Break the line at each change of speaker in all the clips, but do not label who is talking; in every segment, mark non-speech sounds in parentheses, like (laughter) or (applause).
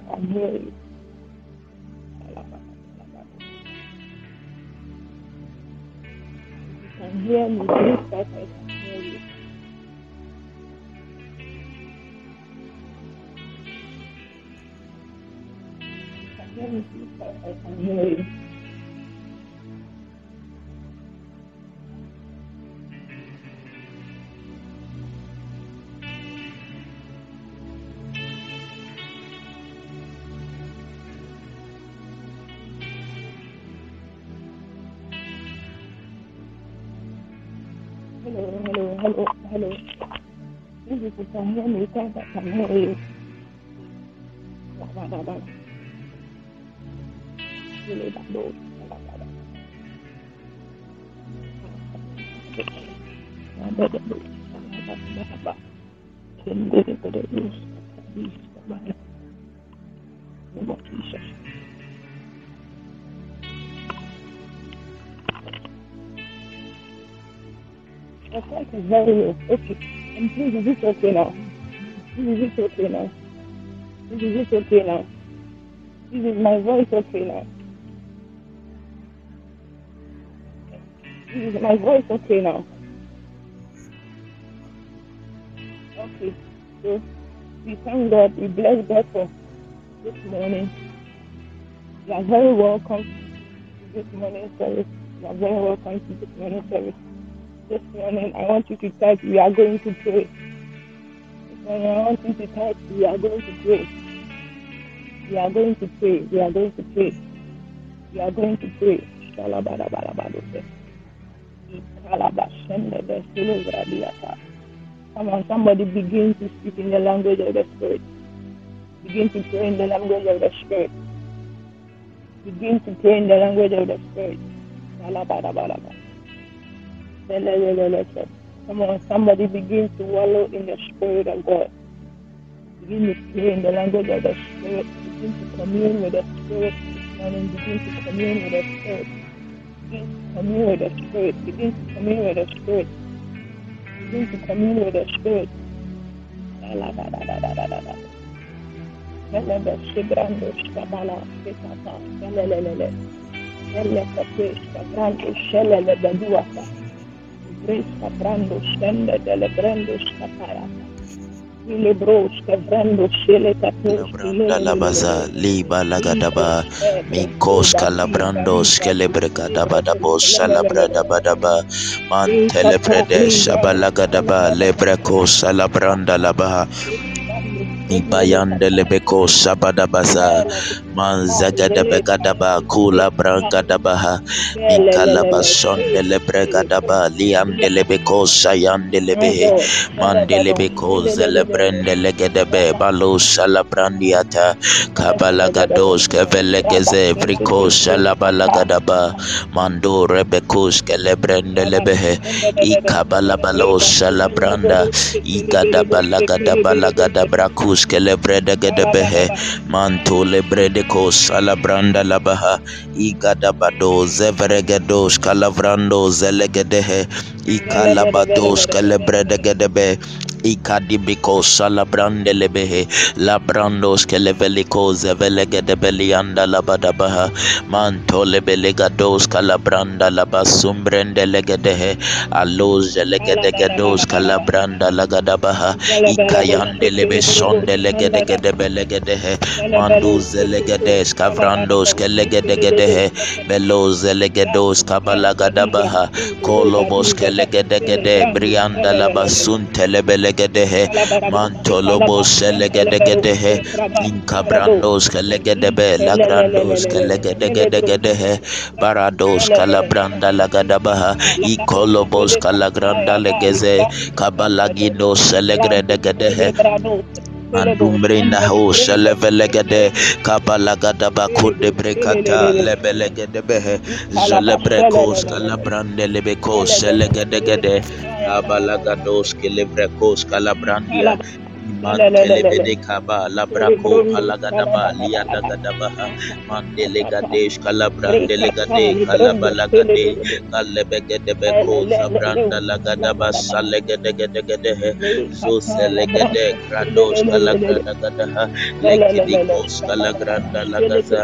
please type I can hear you. If you can hear me, please type I can hear you. If you can hear me, please type I can hear you. Hello, hello, hello, hello. If you can hear me, I can hear you. La, la, la, la. Really, that low. La, la, la, la. La, la, la, la. La, la, la, la, la. Send it, it, it, of Jesus. Voice is very low. Okay. And please, is it okay now? Please, is it okay now? Please, is it okay now? Please, is my voice okay now? Please, is my voice okay now? Okay. So, we thank God. We bless God for this morning. You are very welcome to this morning service. You are very welcome to this morning service. This morning, I want you to type, we are going to pray. This morning, I want you to type, we are going to pray. We are going to pray. We are going to pray. We are going to pray. Come on, somebody begin to speak in the language of the Spirit. Begin to pray in the language of the Spirit. Begin to pray in the language of the Spirit. Come on, somebody begin to wallow in the Spirit of God. Begin to pray in the language of the Spirit. Begin to commune with the Spirit. Begin to commune with the Spirit. Begin to commune with the Spirit. Begin to commune with the Spirit. Begin to commune with the Spirit. Beduata. Bresca brando scende delle brando scapaya. Ile brosca brando scele caposchi
Labranda labaza liba lagadaba minkos kalabrandos kelebregadaba dabo salabrada badaba mantelebrede shabalagadaba lebreko salabranda labaha Ibayande lebeko sabadabaza manzagadabekadaba kula mikalabasonde lebregadaba liam delebeko sayande
My
lebehe
God,
mandelebeko zelebrende legedebe balo salabrandiata kabalagados kevelegeze vriko salabalagadaba mando rebekos kelebrende lebehe ikabalabalo salabranda igada balagada balagada brakus kelebrede gedebehe manto lebrede ko salabranda labaha igada bado zevregedos kalavrando zelegedehe ikalabados kelebrede gedebe ikadibiko salabrande lebehe labrandos keleveliko zevelegedebelianda labadabaha manto lebelegados kalabranda labasumbrende legedehe aloz legedegedos kalabranda lagadabaha ikayande lebe sonde legedegedebe legedehe manduz legedes kavrandos kelegedegedehe. Beloz legedos kabalagadabaha. Kolobos kelegedegede. Brianda labasun telebelegedehe. Mantolobos legedegedehe inkabrandos kelegedebe. Lagrandos kelegedegedegedehe. Barados kalabranda lagadabaha. Ikolobos kalagranda legeze. Kabalagino selegredegedehe Mandumbrina ho selevelegede kabalagada bakude brekata lebelegede behe. Zelebrekos kalabrande lebekos selegedegede kabalagados kelebrekos kalabrandia Mantelebede kaba labrako palagadaba liadagadabaha mandelegadesh (laughs) kalabrandelegade kalabalagade kalebegedebeko zabranda lagadaba salegedegedegede zoselegede krados kalagradagadaha lekidikos kalagranda lagaza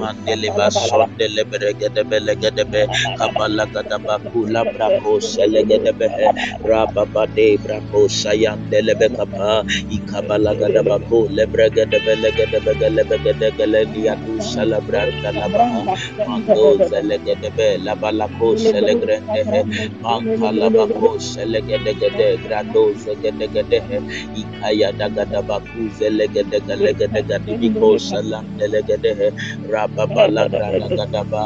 mandeleba sondeleberegedebelegadebe kabalagadaba kulabrako selegedebehe rababade brako sayandelebe kapa ikabalagadabako lebregedebelegedebegelebegedegelegiatu salabranda labaha mando zelegedebe labalako selegrendehe mankalabako selegedegede grado zegedegedehe ikaya dagadabaku zelegedegelegedegedibiko salandelegedehe rababalagradagadaba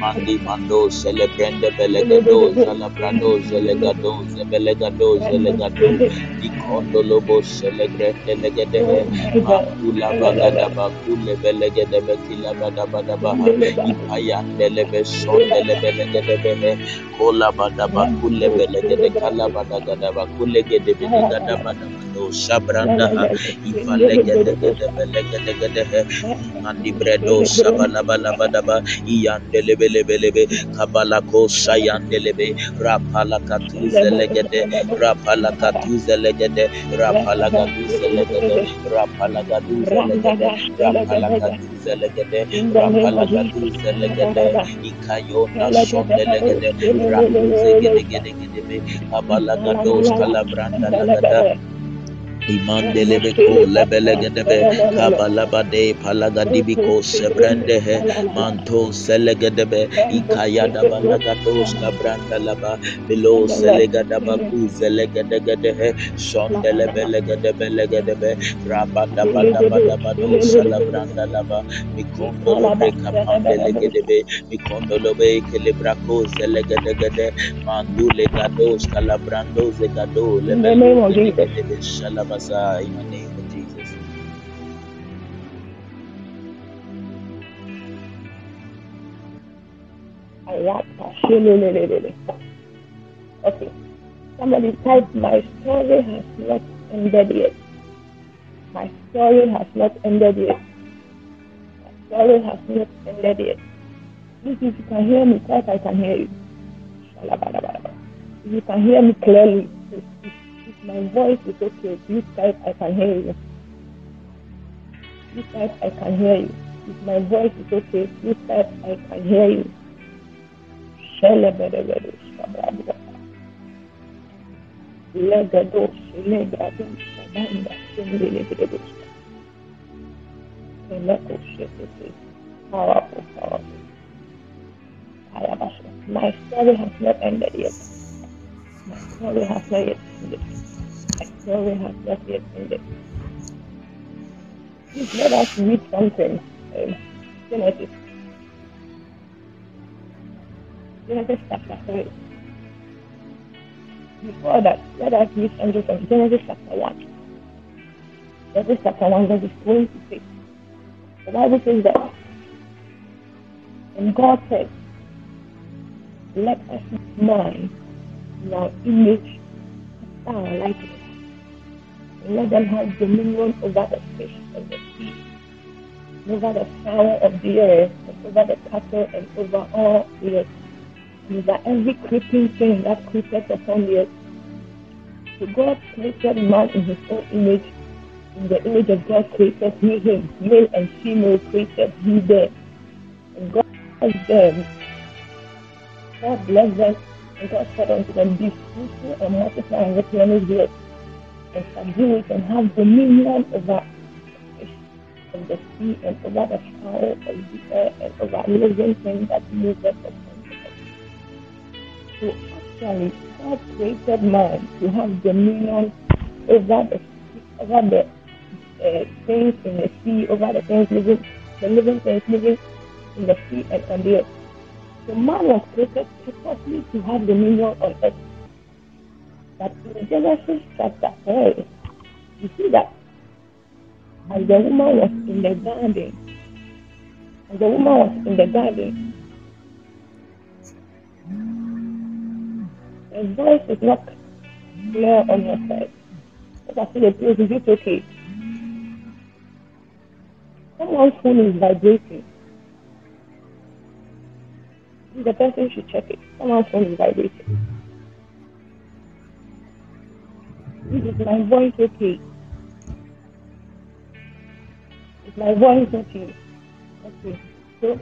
mandi mando celebrende belegado zalabrado zelegado zebelegado zelegado ikondo lobo celebrende legedehe oh, makula bagadaba kule belegedebe kila badabadabaha ipayande lebe sonde lebe legedebehe kola badaba kule oh, belegede kala badagadaba kule gedebe gadabadabado sabrandaha ah. ifalegedegedebe legedegedehe mandi bredo sabalabalabadaba iyandelebelebelebe kabalako sayandelebe rapalakatuze legede rapalakatuze legede rapalagaduze legede rapalagaduze legede rapalagaduze legede rapalagaduze legede ikayona sonde legede rakuze gede gede gede kabalagados kalabranda lagada imandelebe ko lebelegenebe kabalabade palagadibi ko sebrendehe manto selegedebe ikayada balagados kabranda laba bilo selegadaba ku zelegedegedehe sondelebelegadebe legedebe rabadabadabadabado salabranda laba mikondolobe kapandelegedebe mikondolobe kelebrako zelegedegede mandule gados kalabrando zegado
lebelegedebe
shalaba shalabasa uh, in the name of Jesus.
Okay. Somebody type, My story has not ended yet. My story has not ended yet. My story has not ended yet. Please, if you can hear me, type I can hear you. If you can hear me clearly, my voice is okay, please type I can hear you. Please type I can hear you. If my voice is okay, please type I can hear you. Powerful, powerful. My story has not ended yet. My story has not yet ended. My story has not yet ended. Please let us read something. Genesis. Genesis chapter 3. Before that, let us read something from Genesis chapter 1. Genesis chapter 1, verses 26. The Bible says that, and God said, Let us man in our image our likeness, let them have dominion over the fish of the sea, over the fowl of the and over the cattle, and over all the earth, and over every creeping thing that creepeth upon the earth. So God created man in his own image. In the image of God created he him. Male and female created he them. And God blessed them. God blessed them. And God said unto them, Be fruitful and multiply and replenish the earth. And subdue it and have dominion over of the sea and over the fowl of the air and over living things that move the. So actually, God created man to have dominion over the over the uh, things in the sea, over the things living, the living things living in the sea and on the earth. So man was created purposely to have dominion on earth. But in Genesis chapter 3, you see that As the woman was in the garden, as the woman was in the garden, the voice is not clear on your side. But I see the place, is it okay? Someone's phone is vibrating. The person should check it. Someone's phone is vibrating. My voice okay? Is my voice okay? Okay. So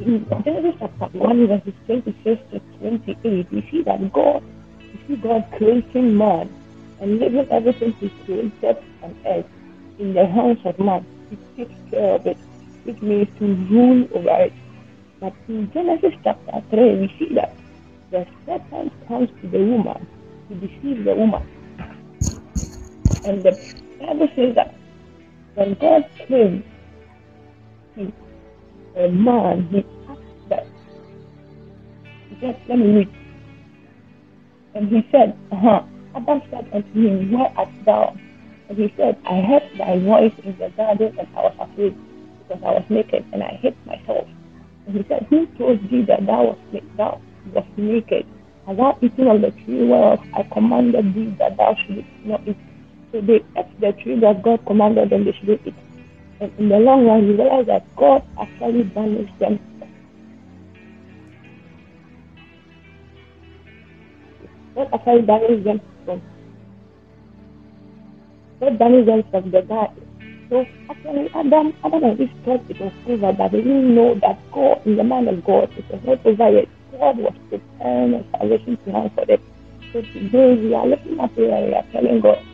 in Genesis chapter 1, verses 26 to 28, we see that God, we see God creating man and leaving everything he created on earth in the hands of man He takes care of it, which means to rule over it. But in Genesis chapter 3, we see that the serpent comes to the woman to deceive the woman. And the Bible says that when God came to a man, he asked that, just let me read. And he said, uh-huh. Adam said unto him, Where art thou? And he said, I heard thy voice in the garden, and I was afraid, because I was naked, and I hid myself. And he said, Who told thee that thou wast naked? Hast thou eaten of the tree whereof I commanded thee that thou shouldst not eat? So they ate the tree that God commanded them they should eat. And in the long run, you realize that God actually banished them. God actually banished them from. God banished them from the garden. So actually, Adam, Adam and Eve thought it was over, but they didn't know that God, in the mind of God, it was not over yet. God was preparing a salvation plan for them. So today we are looking at and we are telling God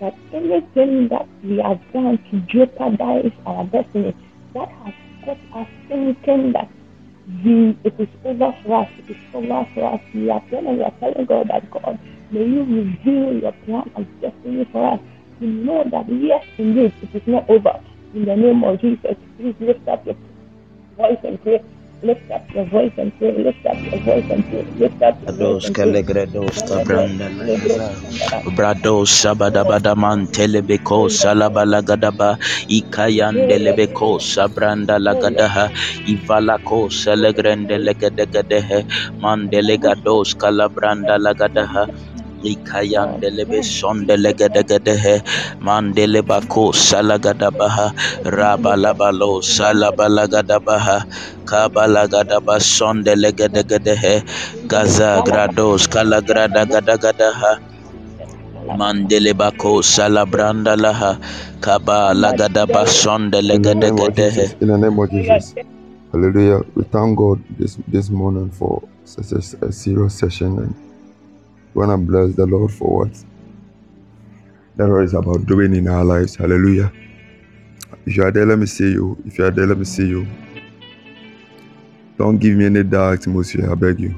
that anything that we have done to jeopardize our destiny, that has got us thinking that we, it is over for us, it is over for us. We are praying and we are telling God that God, may you reveal your plan of destiny for us We know that yes, indeed, it is not over. In the name of Jesus, please lift up your voice and pray. Lift up your voice and pray. Lift up your voice and pray. Lift up your voice and pray.
Brado Sabadabadaman Telebeko Salabalagadaba Ikayan Delebeko Sabranda Lagadaha Ivalako Selegrande Legadegadehe Mandelegados Calabranda Lagadaha Ikayandelebe sondelegedegedehe mandelebako salagadabaha rabalabalo salabalagadabaha kabalagadaba sondelegedegedehe gaza grados kalagradagadagadaha mandelebako salabranda laha kaba lagadaba sondelegedegedehe
in the name of Jesus. Hallelujah. We thank God this this morning for such a, a serious session and we want to bless the Lord for what the Lord is about doing in our lives. Hallelujah. If you are there, let me see you. If you are there, let me see you. Don't give me any dark atmosphere, I beg you.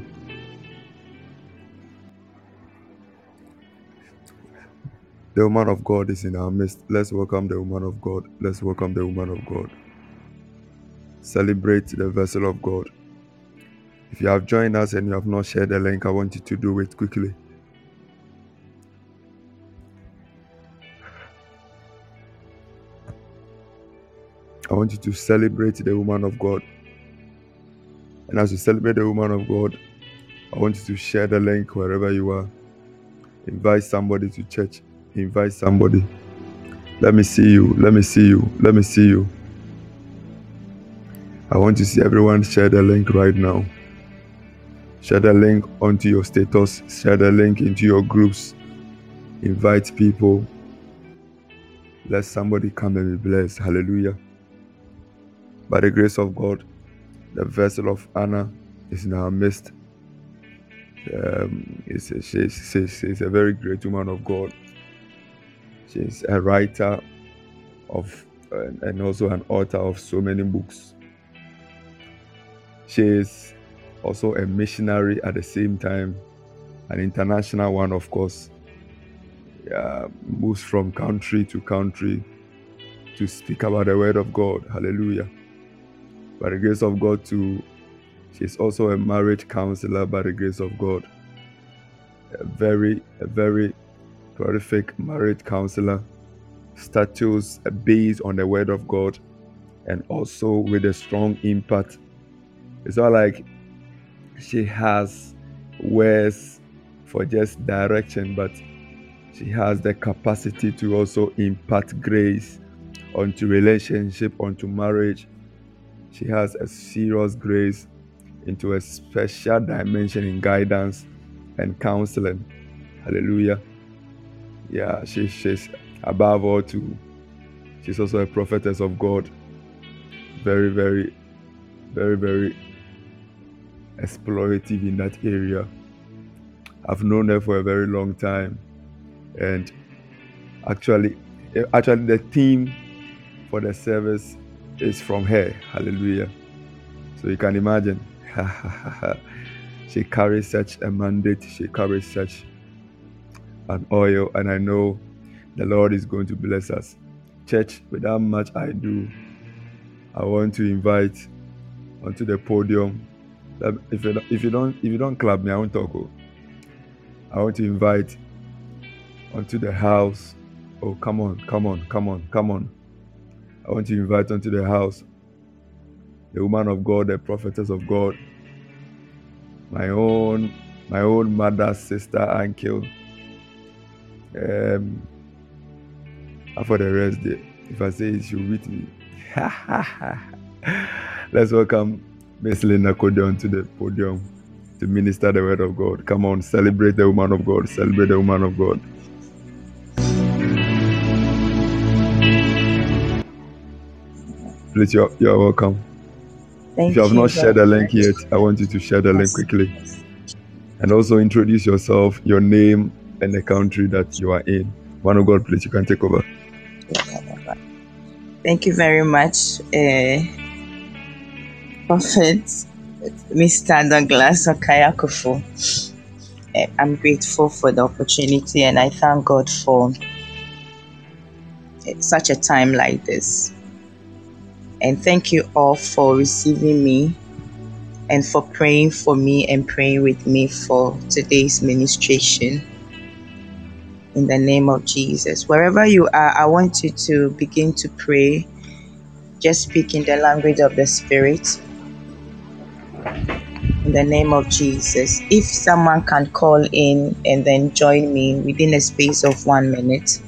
The woman of God is in our midst. Let's welcome the woman of God. Let's welcome the woman of God. Celebrate the vessel of God. If you have joined us and you have not shared the link, I want you to do it quickly. I want you to celebrate the woman of God. And as you celebrate the woman of God, I want you to share the link wherever you are. Invite somebody to church. Invite somebody. Let me see you. Let me see you. Let me see you. I want to see everyone share the link right now. Share the link onto your status. Share the link into your groups. Invite people. Let somebody come and be blessed. Hallelujah. By the grace of God, the vessel of Anna is in our midst. Um, it's a, she's, she's, she's a very great woman of God. She's a writer of and, and also an author of so many books. She is also a missionary at the same time, an international one, of course. Yeah, moves from country to country to speak about the word of God. Hallelujah. By the grace of God, too, she's also a marriage counselor by the grace of God. A very, a very prolific marriage counselor. status based on the word of God and also with a strong impact. It's not like she has words for just direction, but she has the capacity to also impart grace onto relationship, onto marriage. She has a serious grace into a special dimension in guidance and counseling. Hallelujah. Yeah, she, she's above all too. She's also a prophetess of God. Very, very, very, very explorative in that area. I've known her for a very long time, and actually, eh, actually, the theme for the service is from her. Hallelujah. So you can imagine, (laughs) she carries such a mandate. She carries such an oil, and I know the Lord is going to bless us. Church, without much I do, I want to invite onto the podium. If you, if you don't if you don't clap me, I won't talk. Oh. I want to invite onto the house. Oh, come on, come on, come on, come on. I want to invite unto the house the woman of God, the prophetess of God, my own, my own mother, sister, uncle. Um, for the rest, if I say it, she'll beat me. (laughs) Let's welcome Miss Linda Codion to the podium to minister the word of God. Come on, celebrate the woman of God. Celebrate the woman of God. Please, you're, you're welcome.
Thank
if you have
you
not shared the link yet, I want you to share the link quickly. And also introduce yourself, your name, and the country that you are in. One of God, please, you can take over.
Thank you very much, uh, Prophet Mr. Douglas Okayakofo. Uh, I'm grateful for the opportunity and I thank God for uh, such a time like this. And thank you all for receiving me and for praying for me and praying with me for today's ministration. In the name of Jesus. Wherever you are, I want you to begin to pray. Just speak in the language of the Spirit. In the name of Jesus. If someone can call in and then join me within a space of one minute.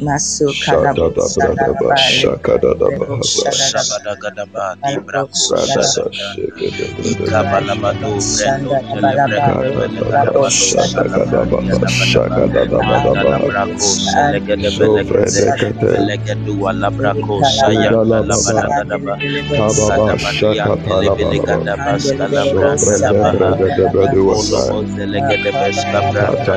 Masu kalabo
Shadada bradaba
shadadaba
shakadadaba
lebrebo shadadaba
Sabadagadaba,
kalabo
Librako
Radaba
shadadaba
Selebranda,
shakada bradaba
randaba
Ikabalabado, Vrendo
shandadabalaba
Celebranda,
Kadadaba
rabo
Belegadabado,
shadagadaba
Salabrandia
shadadaba
Dabadaba, Manda
shakadadabadaba
Brako,
Andalebos and
Selegade Belegade,
Shadaba,
Sofredekate
Velegedu Alabrako, Sayanda Labadagadaba,
Rikalabas,
Kababa
Igadabadian
Shakatalabalaba
Delebelegadabas
Andelebos,
Calabranda Labaha,
Sofredebredebeduasa
Ikolo Bozelegedebes Cabranda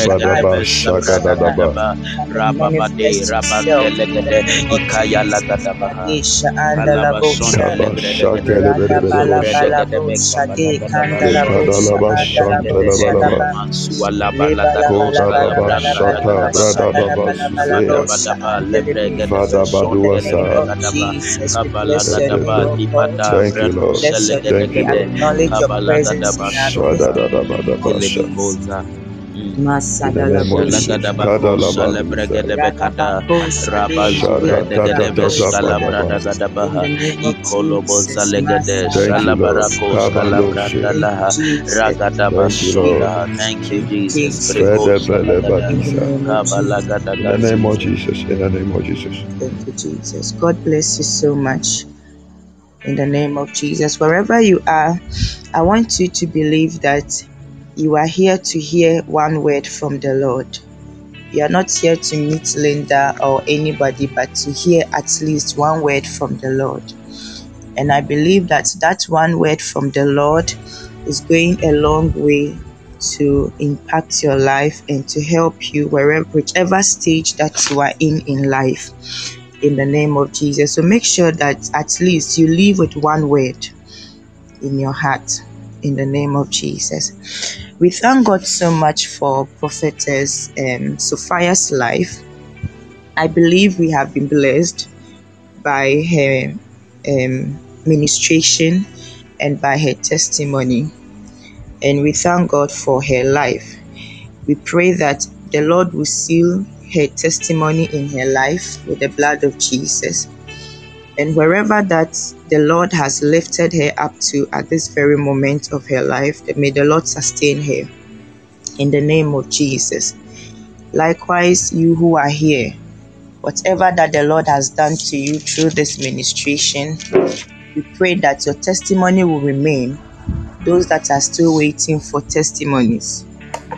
bala
Kalabranda
bala
Lagadaba
Brada
bala
Baba
bala bala
Susea
bosha
Ikabadabadaba
andelebe.
Lebregedebe
Vada
In the
Sonte
name
Baduasa
of
Lebragadaba
Jesus, we bless your
Kabalagadaba
name, O God.
Libada
Thank you,
Vrendo
Lord.
Your.
Thank you, Lord.
acknowledge your presence in our midst.
Thank you, Lord.
shalabarakos
Kabandoshe.
Thank you,
kalabrandalaha
Jesus.
Thank you, Lord.
ragadabasonda thank you
Thank you,
jesus
Jesus.
breko salagada
In the name of Jesus.
In the name of
kabalagadagazuza
Jesus. In the name of Jesus.
Thank you, Jesus. God bless you so much. In the name of Jesus. Wherever you are, I want you to believe that you are here to hear one word from the Lord. You are not here to meet Linda or anybody, but to hear at least one word from the Lord. And I believe that that one word from the Lord is going a long way to impact your life and to help you wherever whichever stage that you are in in life in the name of Jesus. So make sure that at least you leave with one word in your heart in the name of Jesus. We thank God so much for prophetess um, Sophia's life. I believe we have been blessed by her um, ministration and by her testimony. And we thank God for her life. We pray that the Lord will seal her testimony in her life with the blood of Jesus. And wherever that the Lord has lifted her up to at this very moment of her life, may the Lord sustain her in the name of Jesus. Likewise, you who are here, whatever that the Lord has done to you through this ministration, we pray that your testimony will remain. Those that are still waiting for testimonies,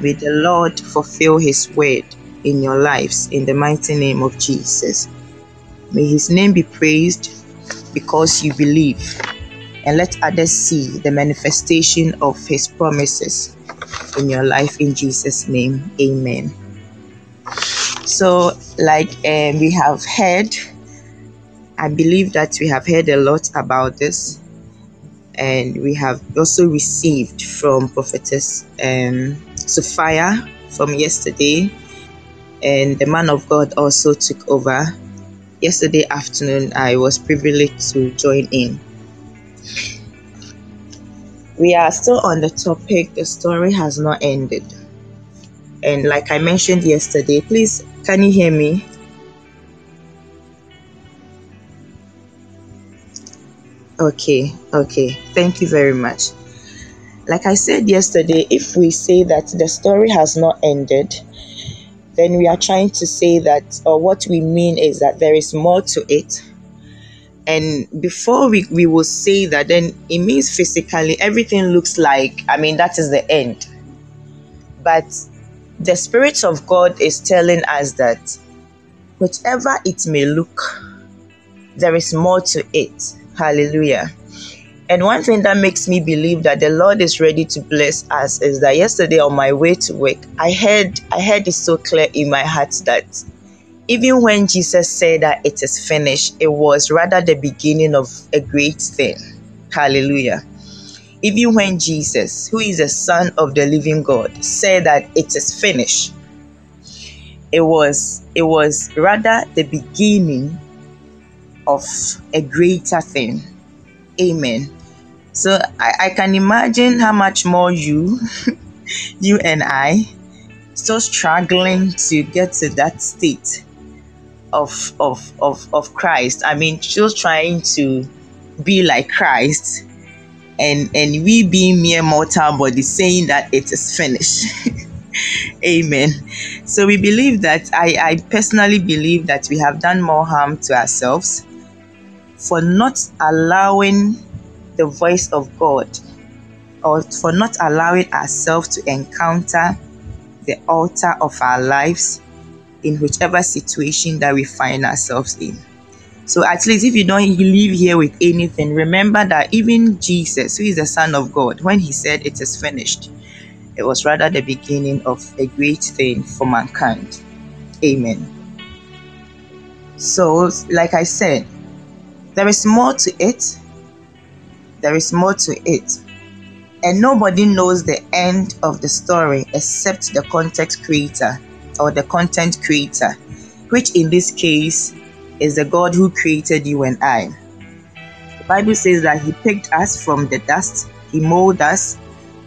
may the Lord fulfill His word in your lives in the mighty name of Jesus. May His name be praised because you believe, and let others see the manifestation of His promises in your life in Jesus' name. Amen. So, like um, we have heard, I believe that we have heard a lot about this, and we have also received from Prophetess um, Sophia from yesterday, and the man of God also took over. Yesterday afternoon, I was privileged to join in. We are still on the topic, the story has not ended. And like I mentioned yesterday, please, can you hear me? Okay, okay. Thank you very much. Like I said yesterday, if we say that the story has not ended, then we are trying to say that, or what we mean is that there is more to it. And before we, we will say that, then it means physically everything looks like, I mean, that is the end. But the Spirit of God is telling us that whichever it may look, there is more to it. Hallelujah. And one thing that makes me believe that the Lord is ready to bless us is that yesterday on my way to work, I heard I heard it so clear in my heart that even when Jesus said that it is finished, it was rather the beginning of a great thing. Hallelujah. Even when Jesus, who is the Son of the living God, said that it is finished, it was it was rather the beginning of a greater thing. Amen. So I, I can imagine how much more you, (laughs) you and I, still struggling to get to that state of of of of Christ. I mean, still trying to be like Christ, and and we being mere mortal bodies saying that it is finished. (laughs) Amen. So we believe that I, I personally believe that we have done more harm to ourselves for not allowing the voice of God or for not allowing ourselves to encounter the altar of our lives in whichever situation that we find ourselves in. So at least if you don't leave here with anything, remember that even Jesus, who is the Son of God, when he said it is finished, it was rather the beginning of a great thing for mankind. Amen. So, like I said, there is more to it. There is more to it. And nobody knows the end of the story except the context creator or the content creator, which in this case is the God who created you and I. The Bible says that He picked us from the dust, He molded us,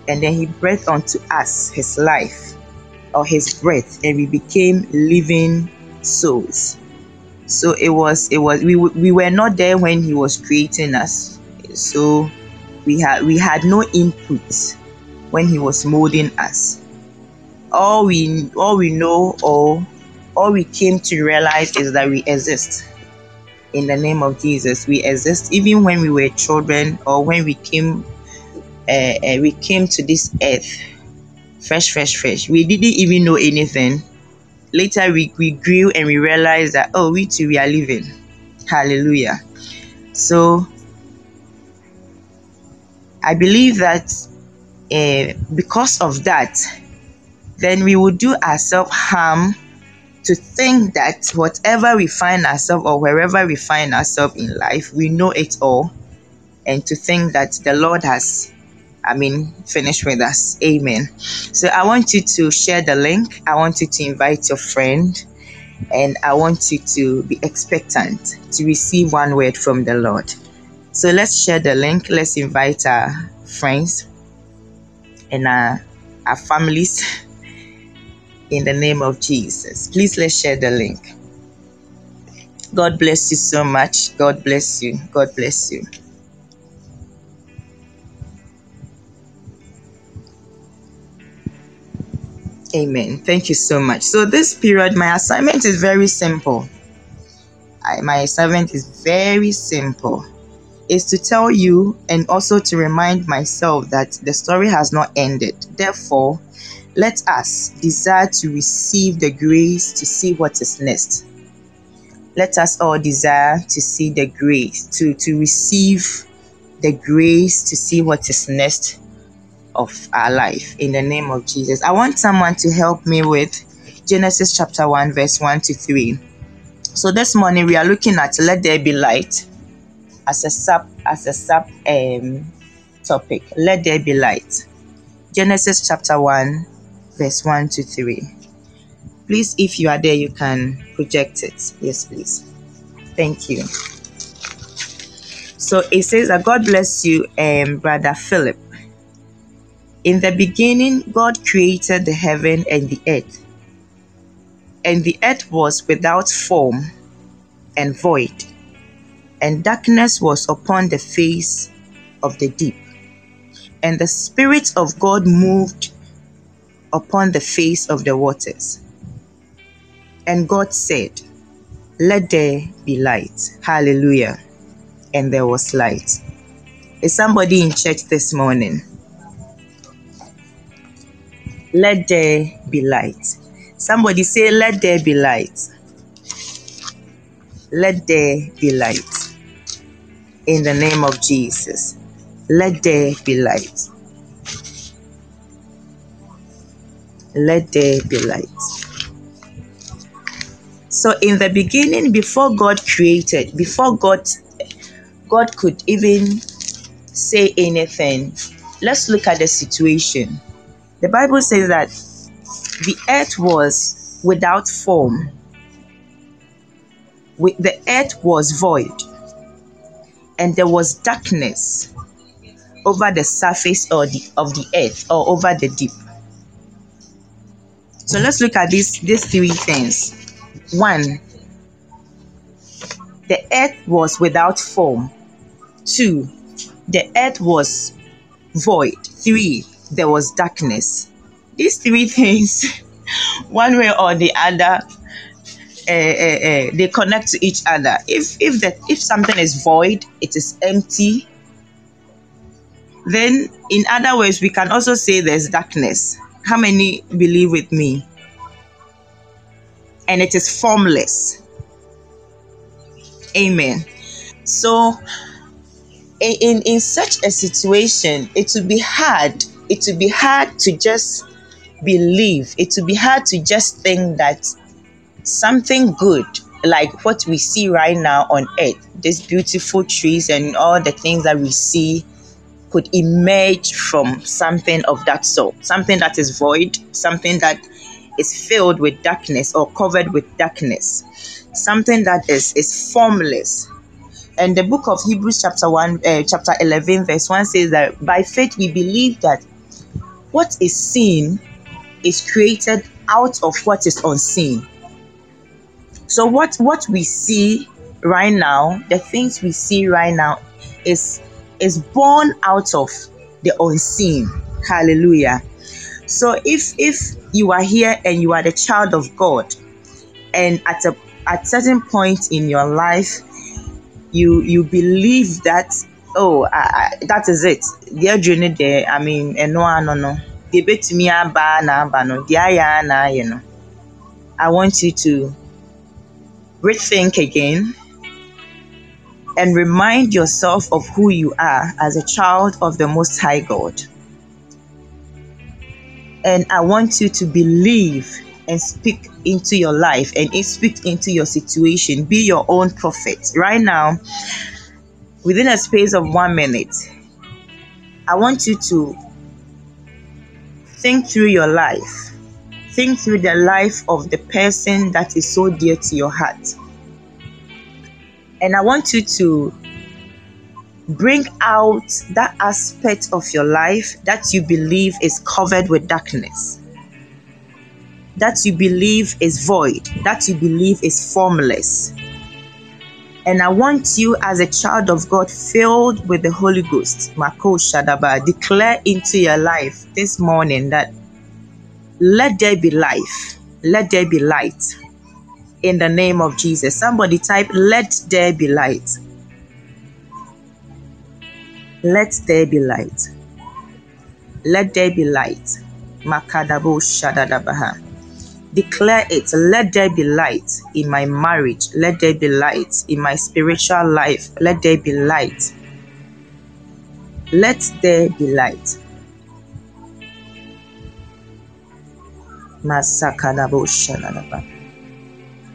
and then He breathed onto us His life or His breath, and we became living souls. So it was, it was, we, we were not there when He was creating us. So we had we had no input when he was molding us. All we all we know or all we came to realize is that we exist. In the name of jesus we exist. Even when we were children or when we came uh, uh, we came to this earth fresh fresh fresh. We didn't even know anything. Later we, we grew and we realized that oh we too we are living. Hallelujah. So I believe that uh, because of that, then we will do ourselves harm to think that whatever we find ourselves or wherever we find ourselves in life, we know it all, and to think that the Lord has, I mean, finished with us. Amen. So I want you to share the link. I want you to invite your friend, and I want you to be expectant to receive one word from the Lord. So let's share the link. Let's invite our friends and our, our families (laughs) in the name of Jesus. Please let's share the link. God bless you so much. God bless you. God bless you. Amen. Thank you so much. So, this period, my assignment is very simple. I, my assignment is very simple. Is to tell you and also to remind myself that the story has not ended. Therefore, let us desire to receive the grace to see what is next. Let us all desire to see the grace, to, to receive the grace to see what is next of our life in the name of Jesus. I want someone to help me with Genesis chapter 1, verse 1 to 3. So this morning we are looking at let there be light as a sub as a sub um topic. Let there be light. Genesis chapter 1 verse 1 to 3. Please, if you are there, you can project it. Yes, please. Thank you. So it says that God bless you, um, Brother Philip. In the beginning, God created the heaven and the earth. And the earth was without form and void, and darkness was upon the face of the deep. And the Spirit of God moved upon the face of the waters. And God said, Let there be light. Hallelujah. And there was light. Is somebody in church this morning? Let there be light. Somebody say, Let there be light. Let there be light. In the name of Jesus. Let there be light. let there be light. So in the beginning, before God created, before God God could even say anything, let's look at the situation. The Bible says that the earth was without form. The earth was void, and there was darkness over the surface or the, of the earth or over the deep. So let's look at these these three things. One, the earth was without form. Two, the earth was void. Three, there was darkness. These three (laughs) things, one way or the other, uh, uh, they connect to each other. If if that if something is void, it is empty. Then, in other words, we can also say there's darkness. How many believe with me? And it is formless. Amen. So, in, in such a situation, it would be hard. It would be hard to just believe. It would be hard to just think that something good like what we see right now on earth, these beautiful trees and all the things that we see could emerge from something of that sort, something that is void, something that is filled with darkness or covered with darkness, something that is is formless. And the book of Hebrews, chapter one, uh, chapter eleven, verse one says that by faith we believe that what is seen is created out of what is unseen. So what what we see right now, the things we see right now, is is born out of the unseen. Hallelujah. So if if you are here and you are the child of God, and at a at certain point in your life, you you believe that oh I, I, that is it. The journey there. I mean, and ah, no no no. me na aba no. na know. I want you to rethink again and remind yourself of who you are as a child of the Most High God. and I want you to believe and speak into your life and speak into your situation. Be your own prophet. Right now, within a space of one minute, I want you to think through your life. Think through the life of the person that is so dear to your heart. And I want you to bring out that aspect of your life that you believe is covered with darkness, that you believe is void, that you believe is formless. And I want you, as a child of God, filled with the Holy Ghost, Mako Shadaba, declare into your life this morning that let there be life, let there be light. In the name of Jesus. Somebody type, let there be light let there be light. Let there be light. Makadabo Shadadabaha. Declare it. Let there be light in my marriage. Let there be light in my spiritual life. Let there be light. Let there be light.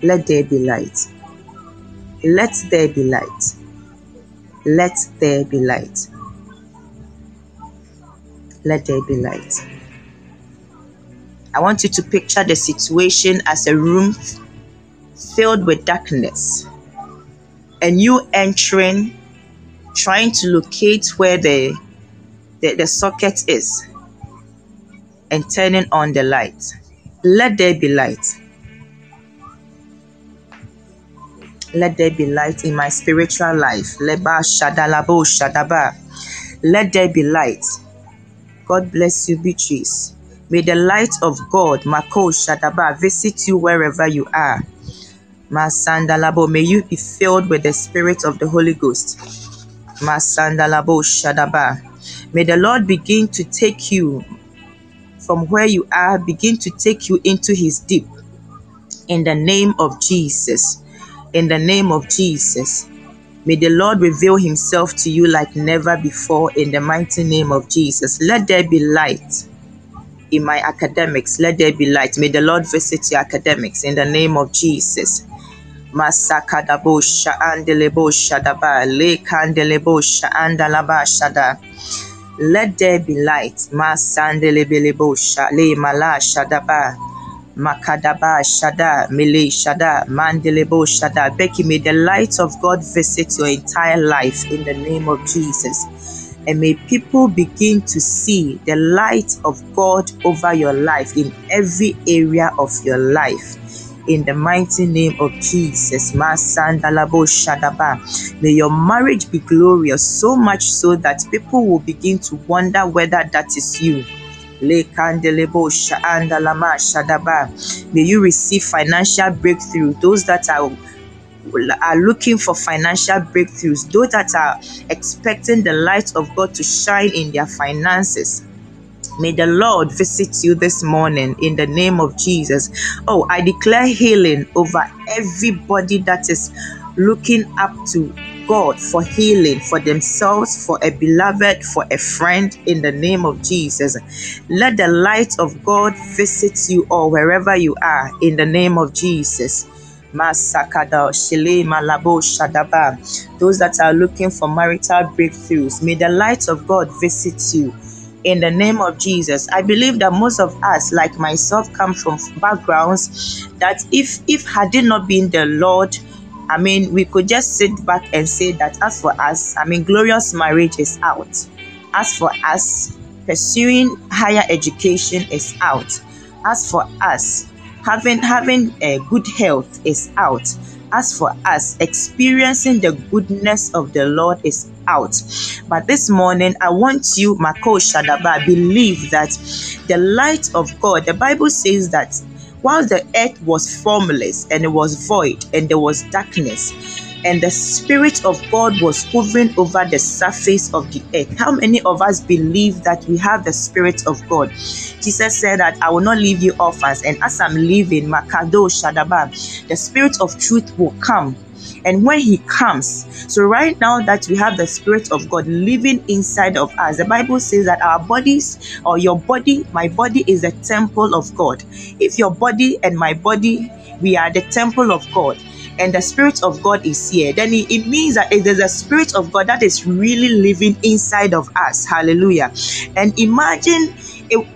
Let there be light. Let there be light. Let there be light let there be light. I want you to picture the situation as a room filled with darkness, and you entering, trying to locate where the, the, the socket is, and turning on the light. Let there be light. Let there be light in my spiritual life. Shadaba. Let there be light God bless you, Beatrice. May the light of God, Mako Shadaba, visit you wherever you are. Masandalabo, may you be filled with the Spirit of the Holy Ghost. Masandalabo Shadaba. May the Lord begin to take you from where you are, begin to take you into His deep. In the name of Jesus. In the name of Jesus. May the Lord reveal himself to you like never before in the mighty name of Jesus. Let there be light in my academics. Let there be light. May the Lord visit your academics in the name of Jesus. Masakadabosha andelebosha daba le kandelebosha andalaba shada. Let there be light. Masandelebelebosha le mala shadaba. Makadaba Shada, Mele Shada, Mandelebo Shada. Becky, may the light of God visit your entire life in the name of Jesus. And may people begin to see the light of God over your life in every area of your life. In the mighty name of Jesus. May your marriage be glorious, so much so that people will begin to wonder whether that is you May you receive financial breakthrough. Those that are are looking for financial breakthroughs, those that are expecting the light of God to shine in their finances. May the Lord visit you this morning in the name of Jesus. Oh, I declare healing over everybody that is looking up to God for healing for themselves, for a beloved, for a friend in the name of Jesus. Let the light of God visit you all wherever you are in the name of Jesus. Masakada Shile Malabo Shadaba. Those that are looking for marital breakthroughs, may the light of God visit you in the name of Jesus. I believe that most of us, like myself, come from backgrounds that if if had it not been the Lord I mean, we could just sit back and say that as for us, I mean, glorious marriage is out. As for us, pursuing higher education is out. As for us, having having a good health is out. As for us, experiencing the goodness of the Lord is out. But this morning, I want you, Mako Shadaba, believe that the light of God, the Bible says that while the earth was formless and it was void and there was darkness, and the Spirit of God was hovering over the surface of the earth. How many of us believe that we have the Spirit of God? Jesus said that I will not leave you orphans, and as I'm leaving, Makado Shadaba, the Spirit of truth will come. And when He comes, so right now that we have the Spirit of God living inside of us, the Bible says that our bodies, or your body, my body, is the temple of God. If your body and my body, we are the temple of God and the Spirit of God is here, then it, it means that there's a Spirit of God that is really living inside of us. Hallelujah. And imagine it,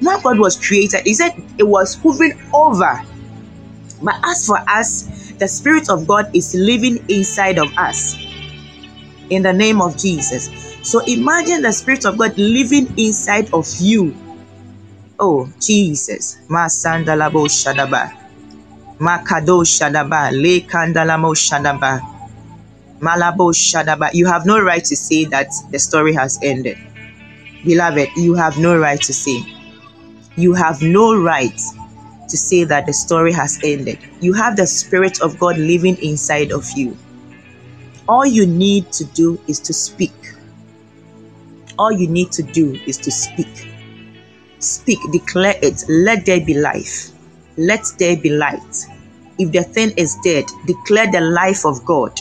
when God was created, He said it was hovering over. But as for us, the Spirit of God is living inside of us. In the name of Jesus. So imagine the Spirit of God living inside of you. Oh, Jesus. Masandalabo Shadaba. Makado Shadaba, Le Kandalamo Malabo Shadaba. You have no right to say that the story has ended. Beloved, you have no right to say. You have no right to say that the story has ended. You have the Spirit of God living inside of you. All you need to do is to speak. All you need to do is to speak. Speak, declare it. Let there be life. Let there be light. If the thing is dead, declare the life of God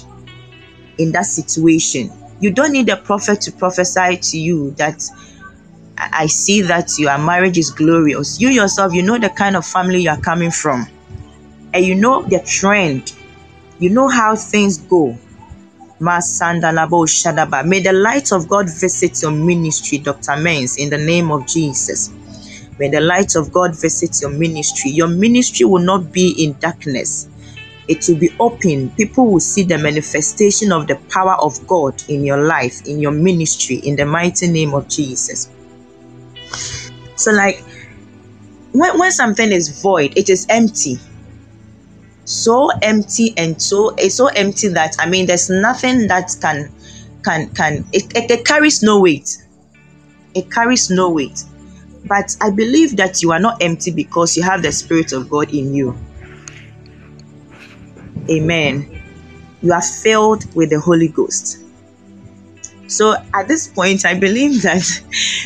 in that situation. You don't need a prophet to prophesy to you that I see that your marriage is glorious. You yourself, you know the kind of family you are coming from, and you know the trend. You know how things go. May the light of God visit your ministry, Dr. Mens, in the name of Jesus. May the light of God visit your ministry. Your ministry will not be in darkness. It will be open. People will see the manifestation of the power of God in your life, in your ministry, in the mighty name of Jesus. So, like, when, when something is void, it is empty. So empty and so it's so empty that I mean there's nothing that can can can it, it, it carries no weight. It carries no weight. But I believe that you are not empty because you have the Spirit of God in you. Amen. You are filled with the Holy Ghost. So at this point, I believe (laughs) that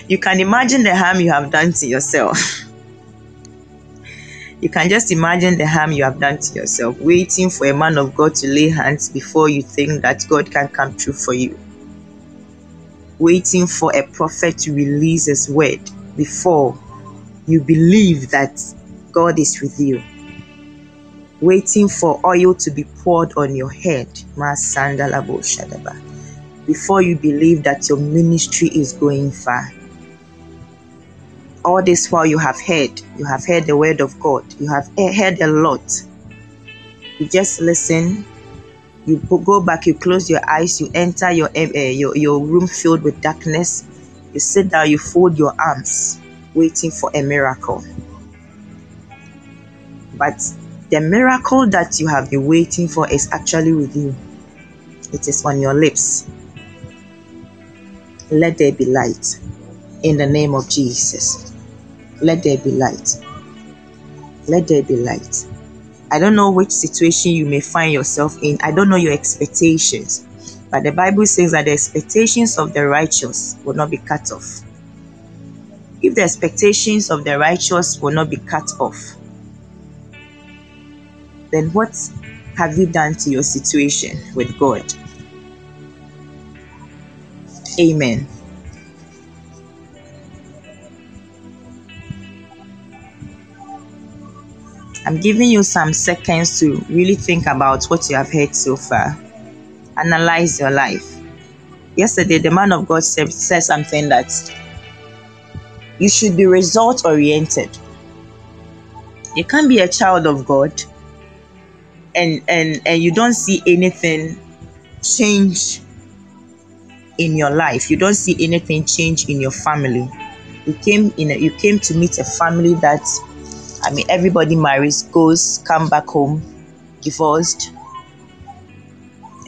you can imagine the harm you have done to yourself. You can just imagine the harm you have done to yourself, waiting for a man of God to lay hands before you think that God can come true for you. Waiting for a prophet to release his word before you believe that God is with you. Waiting for oil to be poured on your head, before you believe that your ministry is going far. All this while you have heard you have heard the word of god. You have heard a lot. You just listen. You go back you close your eyes you enter your uh, your, your room filled with darkness. You sit down you fold your arms waiting for a miracle. But the miracle that you have been waiting for is actually with you. It is on your lips let there be light in the name of jesus let there be light. Let there be light. I don't know which situation you may find yourself in. I don't know your expectations. But the Bible says that the expectations of the righteous will not be cut off. If the expectations of the righteous will not be cut off, then what have you done to your situation with God? Amen. I'm giving you some seconds to really think about what you have heard so far. Analyze your life. Yesterday, the man of God said, said something that you should be result oriented. You can't be a child of God and, and, and you don't see anything change in your life. You don't see anything change in your family. You came in a, you came to meet a family that I mean, everybody marries, goes, come back home, divorced,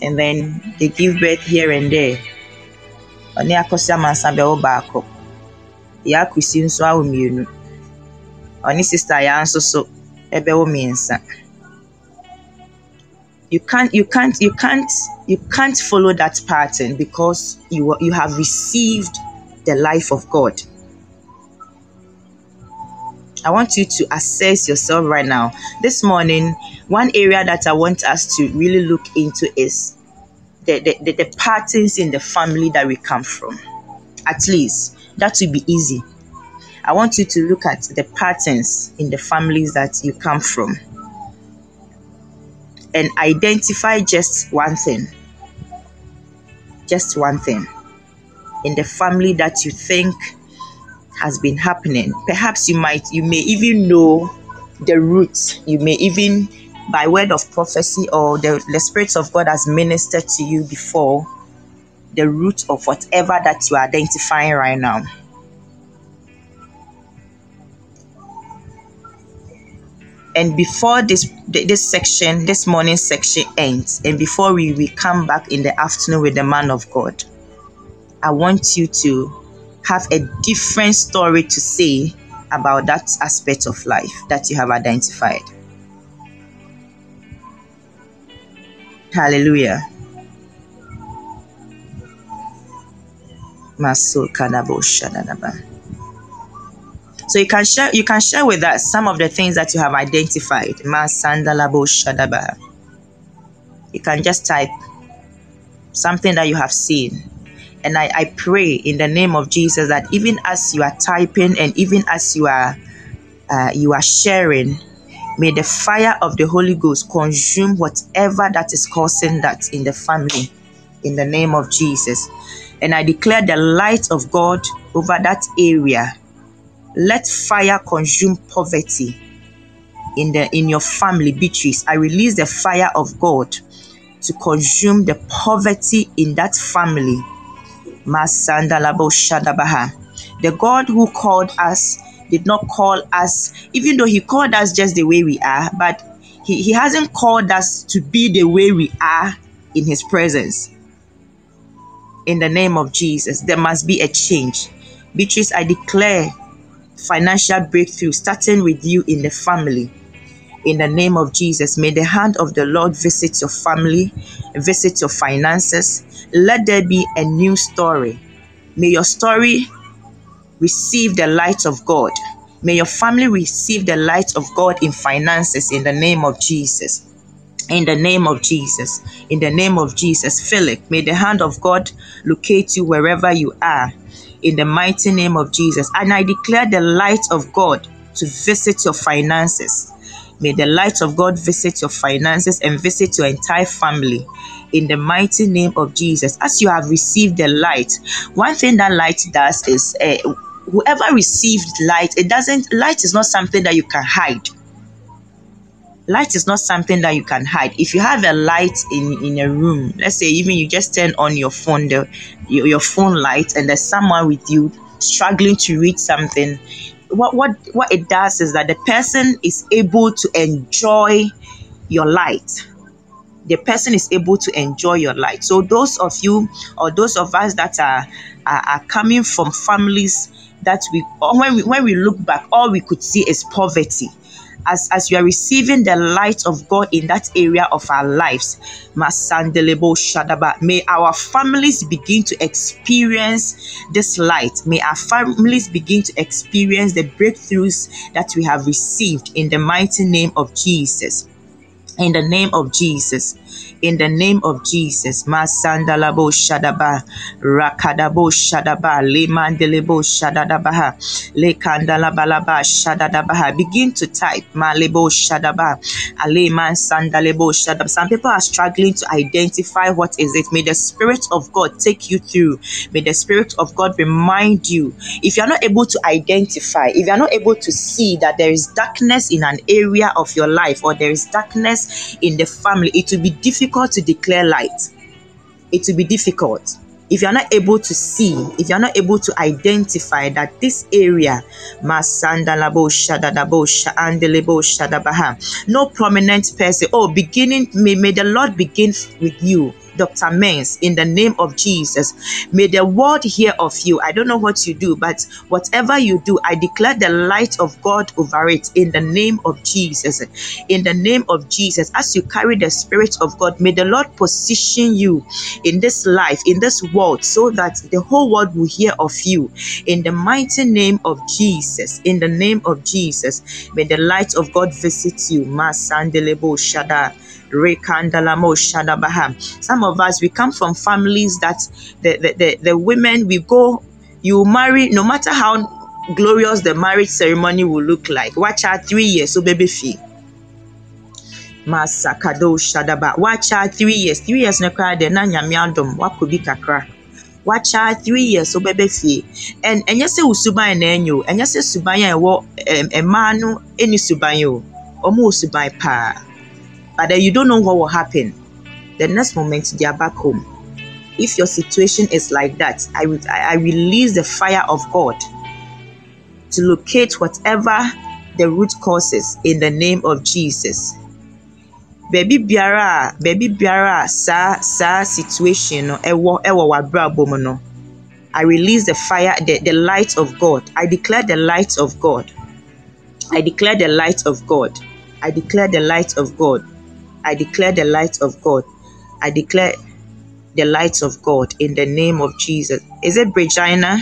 and then they give birth here and there. You can't you can't you can't you can't follow that pattern because you you have received the life of god. I want you to assess yourself right now. This morning one area that i want us to really look into is the, the, the, the patterns in the family that we come from. At least that will be easy. I want you to look at the patterns in the families that you come from and identify just one thing. Just one thing in the family that you think has been happening. Perhaps you might, you may even know the roots. You may even, by word of prophecy or the, the Spirit of God has ministered to you before, the root of whatever that you are identifying right now. And before this this section this morning section ends and before we, we come back in the afternoon with the man of god i want you to have a different story to say about that aspect of life that you have identified hallelujah Masul Kanabo. So you can share you can share with us some of the things that you have identified. You can just type something that you have seen. And I, I pray in the name of Jesus that even as you are typing and even as you are uh, you are sharing, may the fire of the Holy Ghost consume whatever that is causing that in the family in the name of Jesus. And I declare the light of God over that area let fire consume poverty in the in your family, Beatrice. I release the fire of God to consume the poverty in that family. Masandalabo Shadabaha. The God who called us did not call us, even though He called us just the way we are, but He, he hasn't called us to be the way we are in His presence. In the name of Jesus, there must be a change. Beatrice, I declare financial breakthrough starting with you in the family. In the name of Jesus, may the hand of the Lord visit your family, visit your finances. Let there be a new story. May your story receive the light of God. May your family receive the light of God in finances in the name of Jesus. In the name of Jesus. In the name of Jesus. Philip, may the hand of God locate you wherever you are in the mighty name of Jesus. And I declare the light of God to visit your finances. May the light of God visit your finances and visit your entire family in the mighty name of Jesus. As you have received the light, one thing that light does is uh, whoever received light, it doesn't, light is not something that you can hide light is not something that you can hide. If you have a light in in a room let's say even you just turn on your phone the your, your phone light and there's someone with you struggling to read something what what what it does is that the person is able to enjoy your light. The person is able to enjoy your light. So those of you or those of us that are are, are coming from families that we when we when we look back all we could see is poverty as, as you are receiving the light of God in that area of our lives, Masandelebo Shadaba. may our families begin to experience this light. May our families begin to experience the breakthroughs that we have received in the mighty name of Jesus. In the name of Jesus in the name of Jesus. Masandalabo Shadaba, Rakadabo Shadaba, Lemandelebo Shadadabaha, Lekandalabalaba Shadadabaha. Begin to type Malebo Shadaba, Aleman Sandalebo Shadaba. Some people are struggling to identify what is it. May the Spirit of God take you through. May the Spirit of God remind you. If you are not able to identify, if you are not able to see that there is darkness in an area of your life or there is darkness in the family, it will be difficult difficult to declare light. It will be difficult. If you're not able to see, if you're not able to identify that this area, no prominent person, oh, beginning, may, may the Lord begin with you Dr. Mens, in the name of Jesus. May the world hear of you. I don't know what you do, but whatever you do, I declare the light of God over it in the name of Jesus. In the name of Jesus, as you carry the Spirit of God, may the Lord position you in this life, in this world, so that the whole world will hear of you. In the mighty name of Jesus, in the name of Jesus, may the light of God visit you. Masandelebo Shada. Some of us, we come from families that the, the, the, the women, we go, you marry, no matter how glorious the marriage ceremony will look like. Watch out three years, so baby fee. Masakado Shadaba. Watch out three years. Three years na kra de na nyame adom wakobi kakra. Watch out three years so bebe fee. And ɛnyɛ sɛ wo suban na enyo. Ɛnyɛ sɛ suban a ɛwɔ ɛmaa no ɛni suban o. but then you don't know what will happen. The next moment they are back home. If your situation is like that, I will I release the fire of God to locate whatever the root causes in the name of Jesus. Baby biara, baby biara, sa sa situation ewo ewo no. I release the fire, the, the light of God. I declare the light of God. I declare the light of God. I declare the light of God I declare the light of God. I declare the light of God in the name of Jesus. Is it Regina?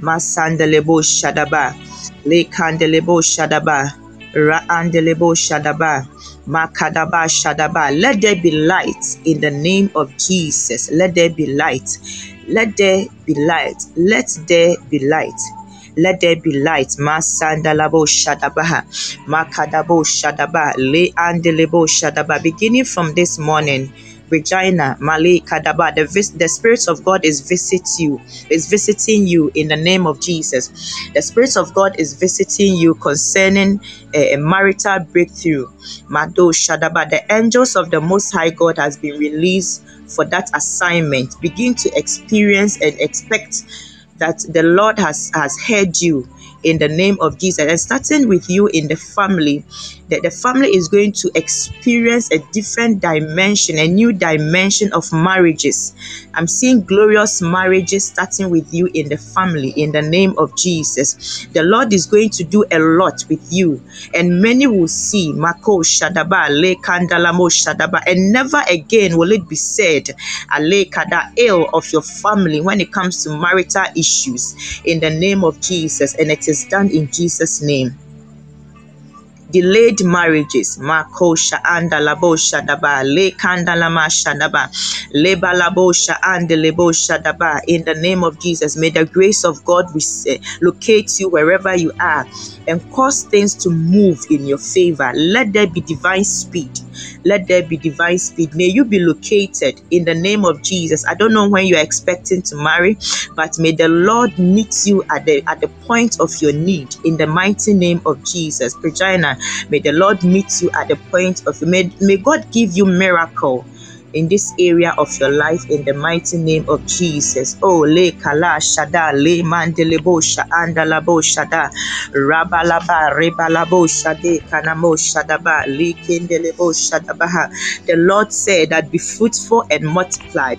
Masandelebo Shadaba. Lekandelebo Shadaba. Ra'andelebo Shadaba. Makadaba Shadaba. Let there be light in the name of Jesus. Let there be light. Let there be light. Let there be light. Let there be light. Masandalabo Shadabaha. Makadabo Shadaba. Le Andelebo Shadaba. Beginning from this morning. Regina, Mali, Kadaba, the, vis- the Spirit of God is visit you, is visiting you in the name of Jesus. The Spirit of God is visiting you concerning a, a marital breakthrough. Mado Shadaba, the angels of the Most High God has been released for that assignment. Begin to experience and expect that the Lord has, has heard you in the name of Jesus. And starting with you in the family, that the family is going to experience a different dimension, a new dimension of marriages. I'm seeing glorious marriages starting with you in the family in the name of Jesus. The Lord is going to do a lot with you, and many will see Mako Shadaba, Le Kandalamo Shadaba, and never again will it be said, Ale Kada ill of your family when it comes to marital issues in the name of Jesus, and it is done in Jesus' name delayed marriages. Makosha anda labosha daba le kanda lama shadaba le balabosha and lebosha daba. In the name of Jesus, may the grace of God locate you wherever you are and cause things to move in your favor. Let there be divine speed. Let there be divine speed. May you be located in the name of Jesus. I don't know when you're expecting to marry, but may the Lord meet you at the at the point of your need in the mighty name of Jesus. Regina, may the Lord meet you at the point of may, may God give you miracle in this area of your life in the mighty name of Jesus. Oh, le kala shada le mandelebo andalabo shada rabalaba rebalabo shade kanamo shadaba le kendelebo shadabaha. The Lord said that be fruitful and multiply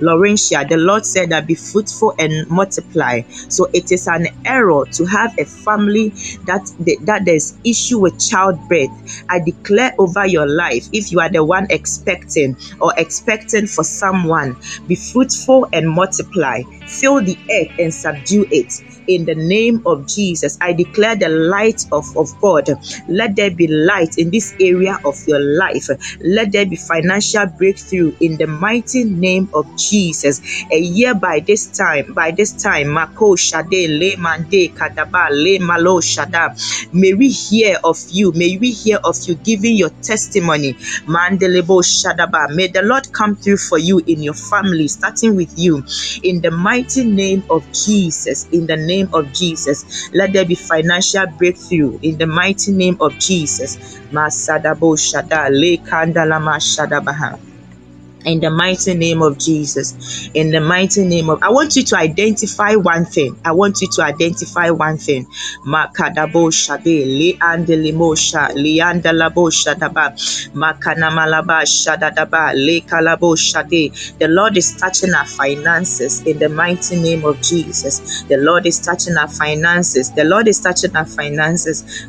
Laurentia, the Lord said that be fruitful and multiply. So it is an error to have a family that that there's issue with childbirth. I declare over your life, if you are the one expecting or expecting for someone, be fruitful and multiply. Fill the earth and subdue it in the name of Jesus. I declare the light of, of God. Let there be light in this area of your life. Let there be financial breakthrough in the mighty name of Jesus. A year by this time, by this time, Mako Shade Le Mande Kadaba Le Malo Shada. May we hear of you. May we hear of you giving your testimony. Mandelebo Shadaba. May the Lord come through for you in your family, starting with you. In the mighty name of Jesus. In the name of Jesus. Let there be financial breakthrough in the mighty name of Jesus. Masadabo Shada Le Kandalama Shadabaha. In the mighty name of Jesus. In the mighty name of, I want you to identify one thing. I want you to identify one thing. The Lord is touching our finances in the mighty name of Jesus. The Lord is touching our finances. The Lord is touching our finances.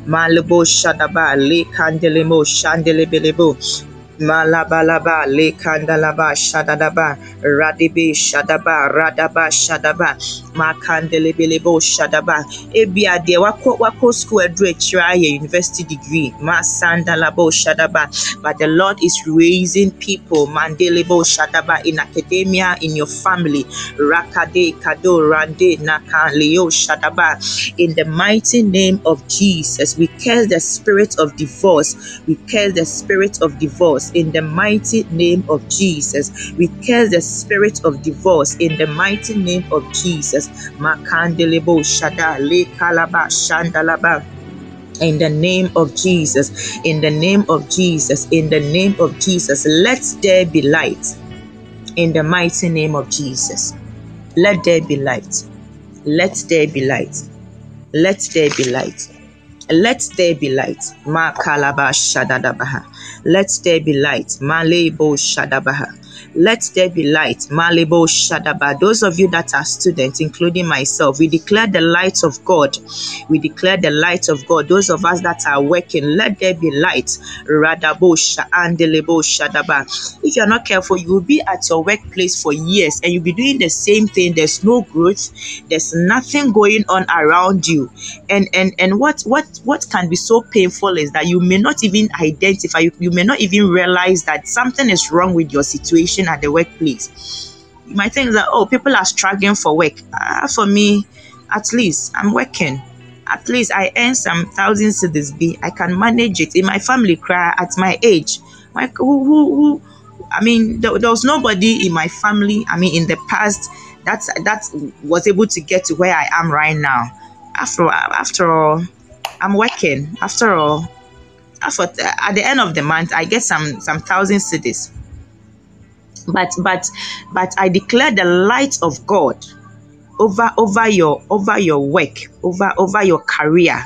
Malabalaba, Lekandalaba, Shadadaba, Radibi, Shadaba, Radaba, Shadaba, Makandelebelebo, Shadaba, Ebia, de Wako, Wako School, Edre, try a university degree, Masandalabo, Shadaba, but the Lord is raising people, Mandelebo, Shadaba, in academia, in your family, Rakade, Kado, Rande, Naka, Leo, Shadaba, in the mighty name of Jesus, we curse the spirit of divorce, we curse the spirit of divorce, in the mighty name of Jesus. We curse the spirit of divorce in the mighty name of Jesus. Makandelebo shada le kalaba shandalaba. In the name of Jesus, in the name of Jesus, in the name of Jesus, let there be light. In the mighty name of Jesus, let there be light. Let there be light. Let there be light. Let there be light. Ma kalaba shadadabaha. Let there be light. Malebo shadabaha. Let there be light. Malebo shadaba. Those of you that are students, including myself, we declare the light of God. We declare the light of God. Those of us that are working, let there be light. Radabo andelebo shadaba. If you're not careful, you will be at your workplace for years and you'll be doing the same thing. There's no growth. There's nothing going on around you and and and what what what can be so painful is that you may not even identify you, you may not even realize that something is wrong with your situation at the workplace you might think that oh people are struggling for work ah, for me at least i'm working at least i earn some thousands to this be i can manage it in my family cry at my age like who who, who I mean, there, there was nobody in my family. I mean, in the past, that that was able to get to where I am right now after after all, I'm working. After all, after at the end of the month, I get some some thousand cedis. But but but I declare the light of God over over your over your work, over over your career,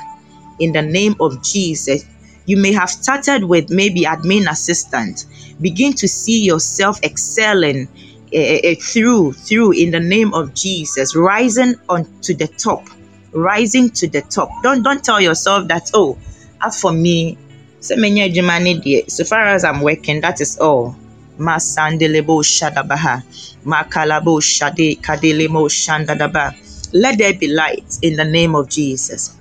in the name of Jesus. You may have started with maybe admin assistant. Begin to see yourself excelling uh, uh, through through in the name of Jesus, rising on to the top rising to the top. Don't don't tell yourself that oh, as for me, so many. So far as I'm working, that is all. Let there be light in the name of Jesus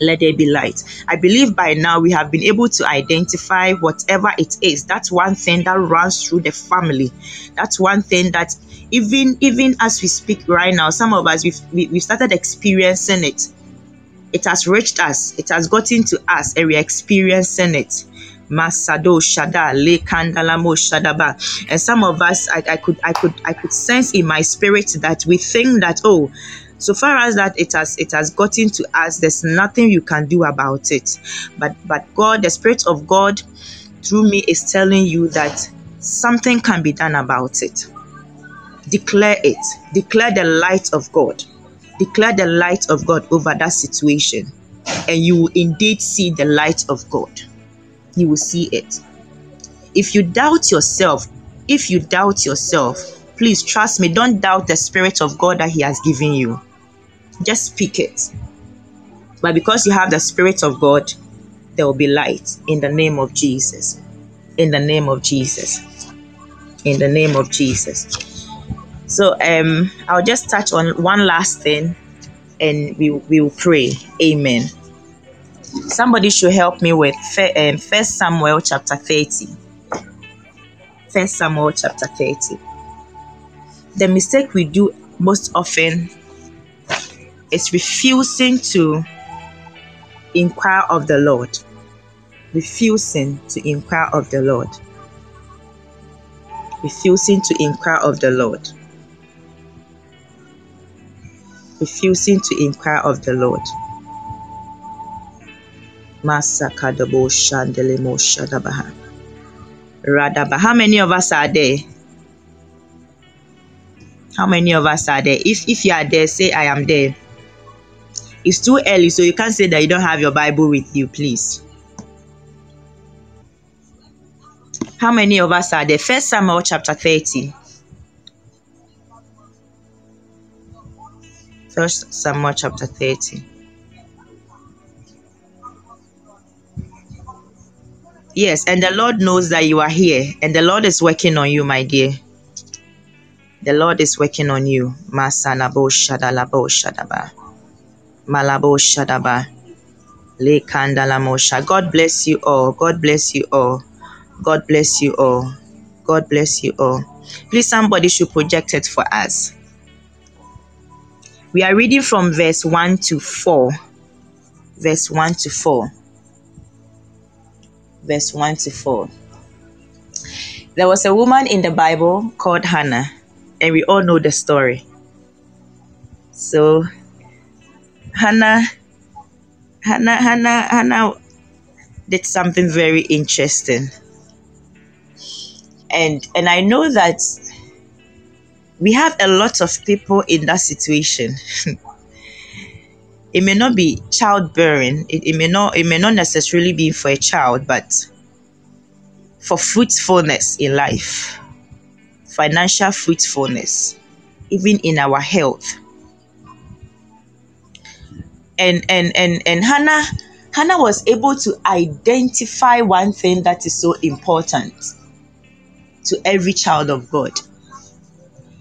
let there be light. I believe by now we have been able to identify whatever it is. That's one thing that runs through the family. That's one thing that even even as we speak right now, some of us we've we, we started experiencing it. It has reached us. It has gotten to us, and we're experiencing it. Masado Shada Le Kandalamo Shadaba. And some of us I, I could I could I could sense in my spirit that we think that oh so far as that it has it has gotten to us there's nothing you can do about it. But but god the spirit of god through me is telling you that something can be done about it. Declare it. Declare the light of god. Declare the light of god over that situation. And you will indeed see the light of god you will see it if you doubt yourself if you doubt yourself please trust me don't doubt the spirit of god that he has given you just speak it. But because you have the Spirit of God, there will be light in the name of Jesus. In the name of Jesus. In the name of Jesus. So um I'll just touch on one last thing and we, we will pray. Amen. Somebody should help me with um, First Samuel chapter 30. First Samuel chapter 30. The mistake we do most often is refusing to inquire of the Lord. Refusing to inquire of the Lord. Refusing to inquire of the Lord. Refusing to inquire of the Lord. Masakadabo Shandelemo Shadabaha. Radaba. How many of us are there? How many of us are there? If if you are there, say I am there. It's too early, so you can't say that you don't have your Bible with you, please. How many of us are there? First Samuel chapter 30. First Samuel chapter 30. Yes, and the Lord knows that you are here, and the Lord is working on you, my dear. The Lord is working on you. Masalabo shadalabo shadaba. Malabo shadaba. Le kandalamosha. God bless you all. God bless you all. God bless you all. God bless you all. Please, somebody should project it for us. We are reading from verse 1 to 4. Verse 1 to 4. Verse 1 to 4. There was a woman in the Bible called Hannah, and we all know the story. So, Hannah, Hannah, Hannah, Hannah did something very interesting. And and I know that we have a lot of people in that situation. (laughs) it may not be childbearing, it, it may not it may not necessarily be for a child, but for fruitfulness in life, financial fruitfulness, even in our health. And and and and Hannah Hannah was able to identify one thing that is so important to every child of God.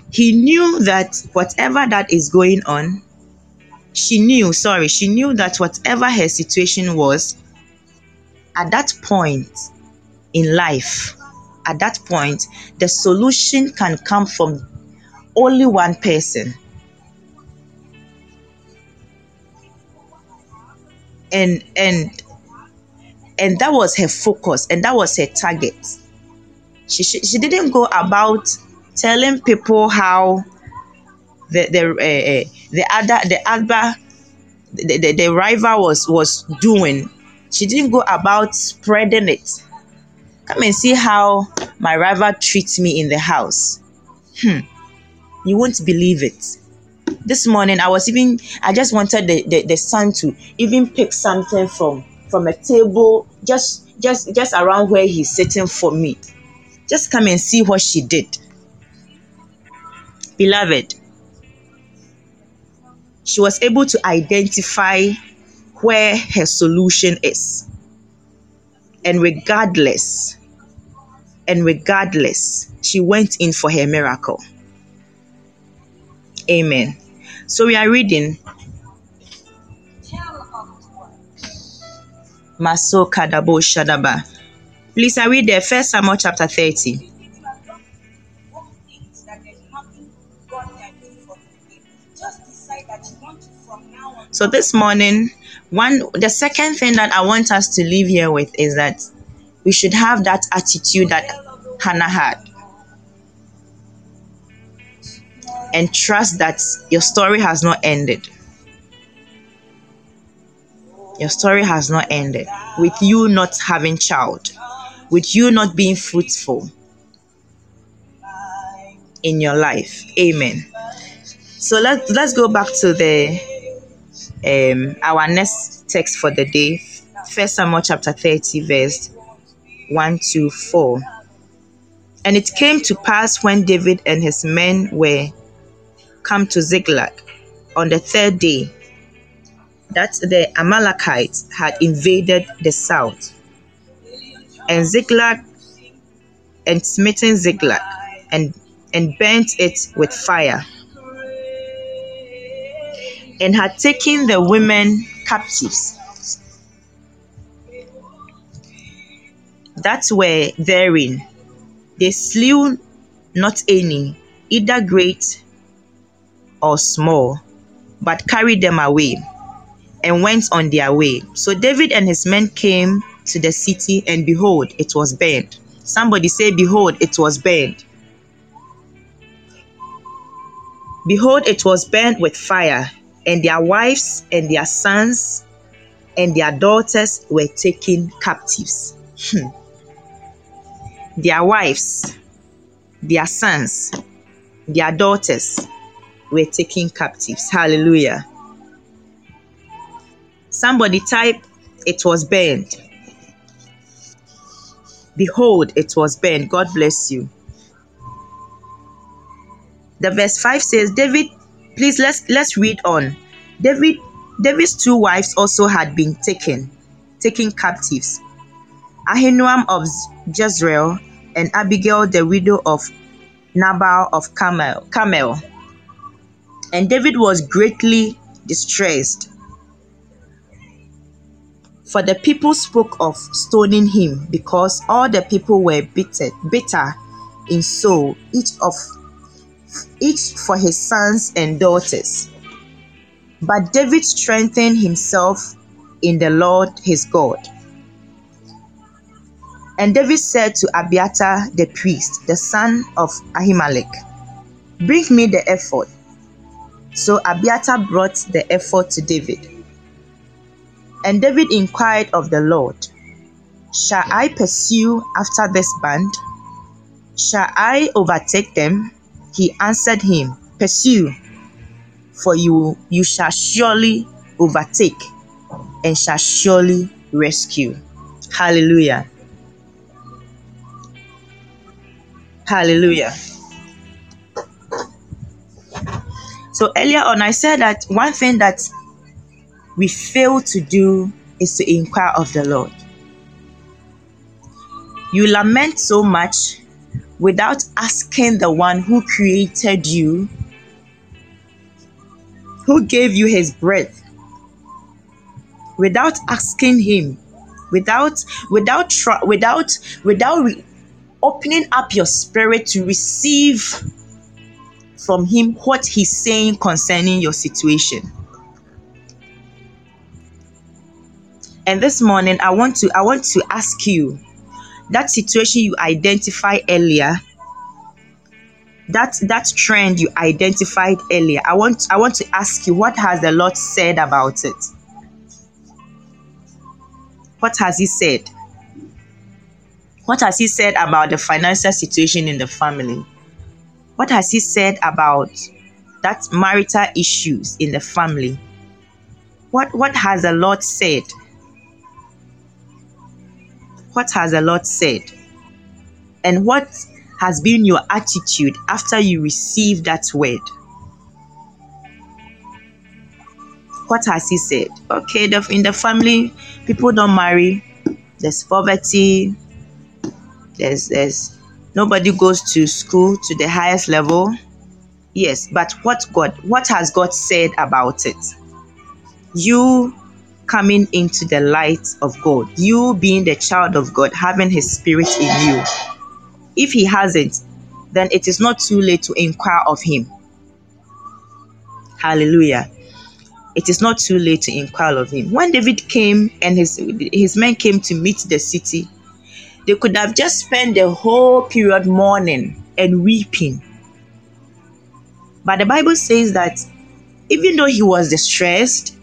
He knew that whatever that is going on, she knew, sorry, she knew that whatever her situation was, at that point in life, at that point, the solution can come from only one person. And and and that was her focus and that was her target she, she, she didn't go about telling people how the the uh, uh, the other the other the, the, the rival was was doing. She didn't go about spreading it. Come and see how my rival treats me in the house. Hmm. You won't believe it. This morning i was even i just wanted the, the, the son to even pick something from from a table just just just around where he's sitting for me. Just come and see what she did. Beloved, she was able to identify where her solution is. And regardless, and regardless, she went in for her miracle. Amen. So we are reading Maso Kadabo Shadaba. Please, I read the First Samuel chapter 30. So this morning, one the second thing that I want us to leave here with is that we should have that attitude that Hannah had. And trust that your story has not ended. Your story has not ended with you not having child with you not being fruitful in your life. Amen. So let's let's go back to the um our next text for the day. First Samuel chapter 30, verse 1 to 4. And it came to pass when David and his men were come to Ziklag on the third day that the Amalekites had invaded the south and Ziklag and smitten Ziklag and and burnt it with fire and had taken the women captives that were therein they slew not any either great or small but carried them away and went on their way so david and his men came to the city, and behold, it was burned. Somebody say, Behold, it was burned. Behold, it was burned with fire, and their wives and their sons and their daughters were taken captives. Hmm. Their wives, their sons, their daughters were taken captives. Hallelujah. Somebody type, it was burned. Behold, it was burned. God bless you. The verse 5 says, David, please let's let's read on. David, David's two wives also had been taken, taken captives. Ahinoam of Jezreel and Abigail, the widow of Nabal of Carmel. Carmel. And David was greatly distressed. For the people spoke of stoning him because all the people were bitter, bitter in soul, each of each for his sons and daughters. But David strengthened himself in the Lord his God. And David said to Abiathar the priest, the son of Ahimelech, Bring me the ephod. So Abiathar brought the ephod to David. And David inquired of the Lord, Shall I pursue after this band? Shall I overtake them? He answered him, Pursue, for you you shall surely overtake and shall surely rescue. Hallelujah. Hallelujah. So earlier on, I said that one thing that we fail to do is to inquire of the Lord. You lament so much without asking the one who created you, who gave you his breath, without asking him, without without without without re- opening up your spirit to receive from him what he's saying concerning your situation. And this morning I want to I want to ask you that situation you identified earlier that that trend you identified earlier i want i want to ask you what has the lord said about it? What has he said? What has he said about the financial situation in the family? What has he said about that marital issues in the family? What what has the lord said what has the Lord said? And what has been your attitude after you receive that word? What has He said? Okay, the, in the family, people don't marry, there's poverty, there's, there's nobody goes to school to the highest level. Yes, but what God, what has God said about it? You coming into the light of God, you being the child of God, having His Spirit in you. If He hasn't, then it is not too late to inquire of Him. Hallelujah. It is not too late to inquire of Him. When David came and his, his men came to meet the city, they could have just spent the whole period mourning and weeping. But the Bible says that even though he was distressed,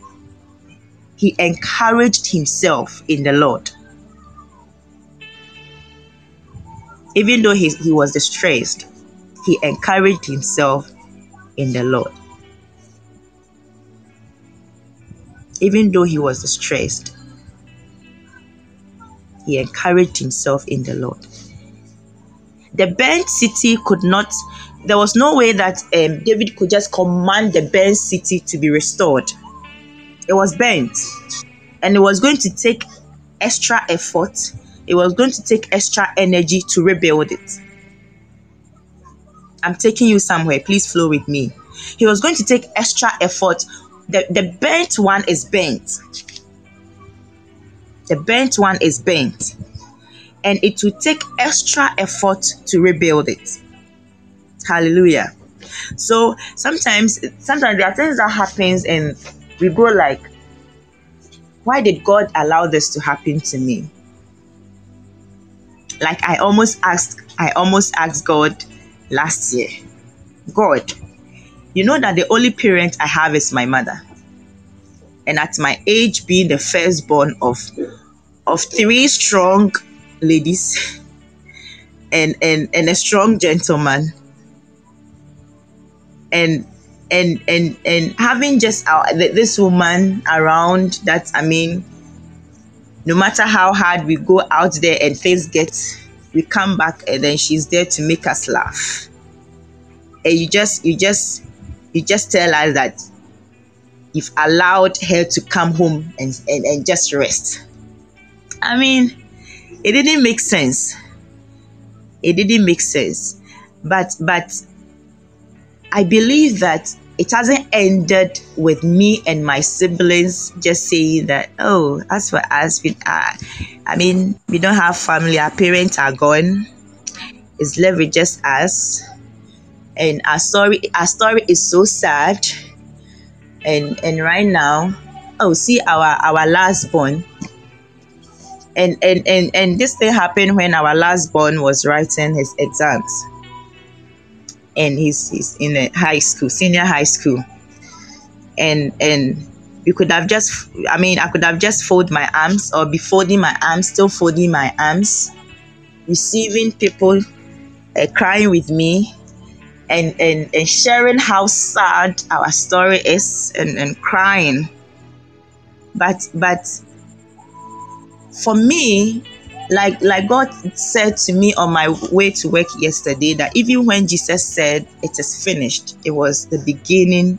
he encouraged himself in the Lord. Even though he, he was distressed, he encouraged himself in the Lord. Even though he was distressed, he encouraged himself in the Lord. The burnt city could not, there was no way that um, David could just command the burnt city to be restored it was burnt and it was going to take extra effort. It was going to take extra energy to rebuild it. I'm taking you somewhere. Please flow with me. He was going to take extra effort. The, the burnt one is burnt the burnt one is burnt and it will take extra effort to rebuild it. Hallelujah. So sometimes sometimes there are things that happens and we go like, why did God allow this to happen to me? Like I almost asked, I almost asked God last year, God, you know that the only parent I have is my mother. And at my age, being the firstborn of of three strong ladies (laughs) and, and, and a strong gentleman, and and and and having just our, this woman around that i mean no matter how hard we go out there and things get we come back and then she's there to make us laugh. And you just you just you just tell us that you've allowed her to come home and, and, and just rest. I mean it didn't make sense. It didn't make sense. But but i believe that it hasn't ended with me and my siblings just saying that oh as for us we are i mean we don't have family. Our parents are gone. It's left with just us. And our story our story is so sad. And and right now oh see our our last born. And and and, and this thing happened when our last born was writing his exams and he's, he's in a high school, senior high school. And and you could have just I mean, I could have just folded my arms or be folding my arms, still folding my arms, receiving people uh, crying with me and, and, and sharing how sad our story is and, and crying. But but for me, like like God said to me on my way to work yesterday that even when Jesus said it is finished, it was the beginning,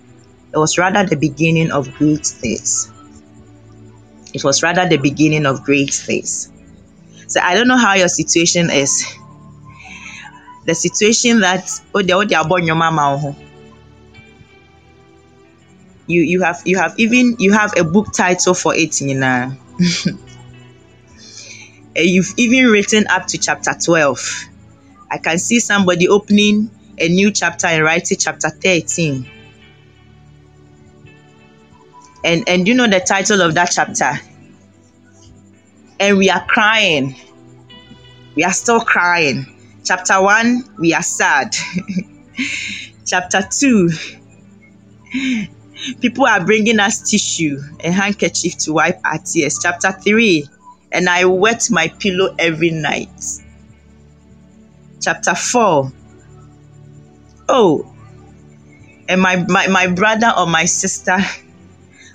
it was rather the beginning of great things. It was rather the beginning of great things. So I don't know how your situation is. The situation that oh they oh they are born your mama oh. you you have you have even you have a book title for it you (laughs) know Eh, you've even written up to chapter 12. I can see somebody opening a new chapter and writing chapter 13. And and you know the title of that chapter? And we are crying. We are still crying. Chapter 1, we are sad. (laughs) chapter 2, people are bringing us tissue, a handkerchief to wipe our tears. Chapter 3, and I wet my pillow every night. Chapter 4. Oh, and my, my, my brother or my sister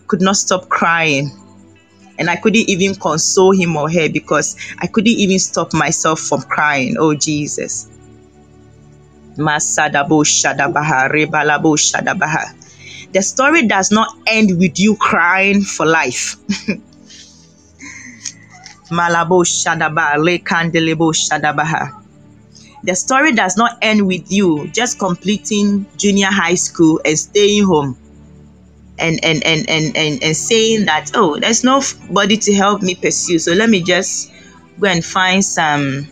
could not stop crying. And I couldn't even console him or her because I couldn't even stop myself from crying. Oh, Jesus. The story does not end with you crying for life. (laughs) Malabo Shadaba Lekandelebo Shadabaha. The story does not end with you just completing junior high school and staying home and and and and and, and saying that oh there's nobody to help me pursue. So let me just go and find some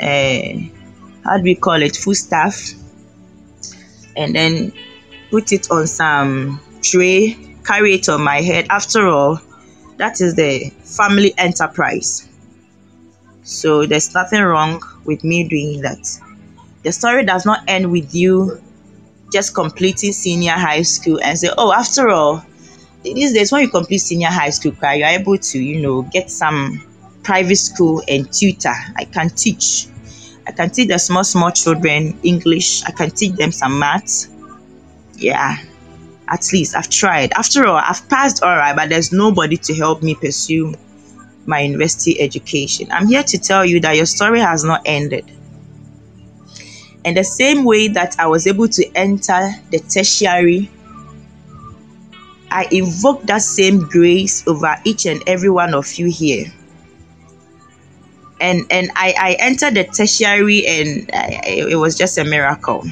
uh, how do we call it? Food stuff and then put it on some tray carry it on my head. After all that is the family enterprise. So there's nothing wrong with me doing that. The story does not end with you just completing senior high school and say, oh, after all, these days when you complete senior high school, you're able to, you know, get some private school and tutor. I can teach. I can teach the small, small children English. I can teach them some maths. Yeah, at least I've tried. After all, I've passed all right, but there's nobody to help me pursue my university education. I'm here to tell you that your story has not ended. And the same way that I was able to enter the tertiary, I invoke that same grace over each and every one of you here. And and I, I entered the tertiary and I, it was just a miracle.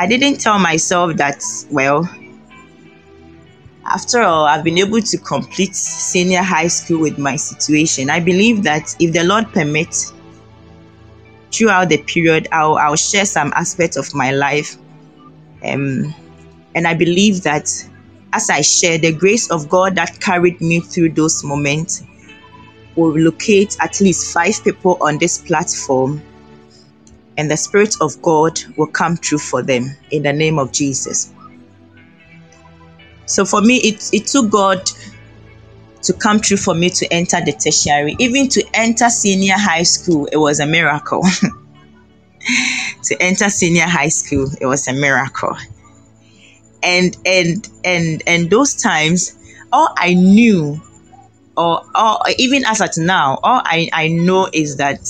I didn't tell myself that, well, after all, I've been able to complete senior high school with my situation. I believe that if the Lord permits, throughout the period, I'll, I'll share some aspects of my life. Um, and I believe that as I share, the grace of God that carried me through those moments will locate at least five people on this platform and the Spirit of God will come true for them in the name of Jesus. So for me, it, it took God to come true for me to enter the tertiary. Even to enter senior high school, it was a miracle. (laughs) to enter senior high school. It was a miracle. And and and and those times, all I knew, or, or even as at now, all I, I know is that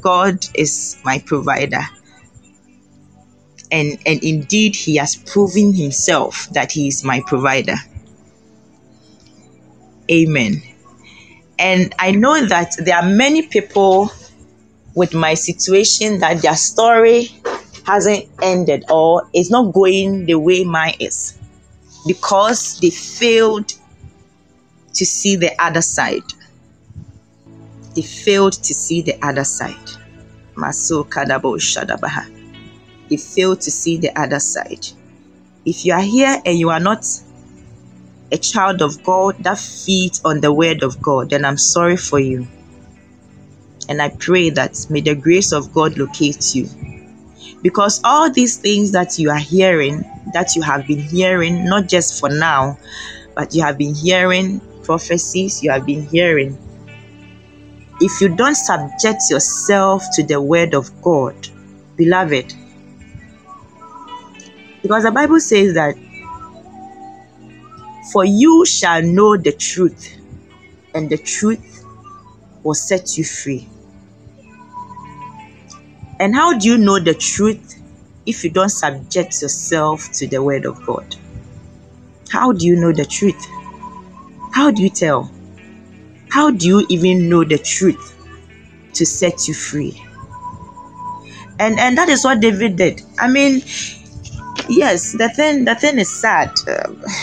God is my provider. And and indeed he has proven himself that he is my provider. Amen. And I know that there are many people with my situation that their story hasn't ended or it's not going the way mine is because they failed to see the other side. They failed to see the other side. Maso kadabo shadabaha. They failed to see the other side. If you are here and you are not a child of God that feeds on the word of God, then I'm sorry for you. And I pray that may the grace of God locate you. Because all these things that you are hearing, that you have been hearing, not just for now, but you have been hearing prophecies, you have been hearing. If you don't subject yourself to the word of God, beloved, because the Bible says that, for you shall know the truth, and the truth will set you free. And how do you know the truth if you don't subject yourself to the word of God? How do you know the truth? How do you tell? How do you even know the truth to set you free? And and that is what David did. I mean, yes, the thing the thing is sad. Um. (sighs)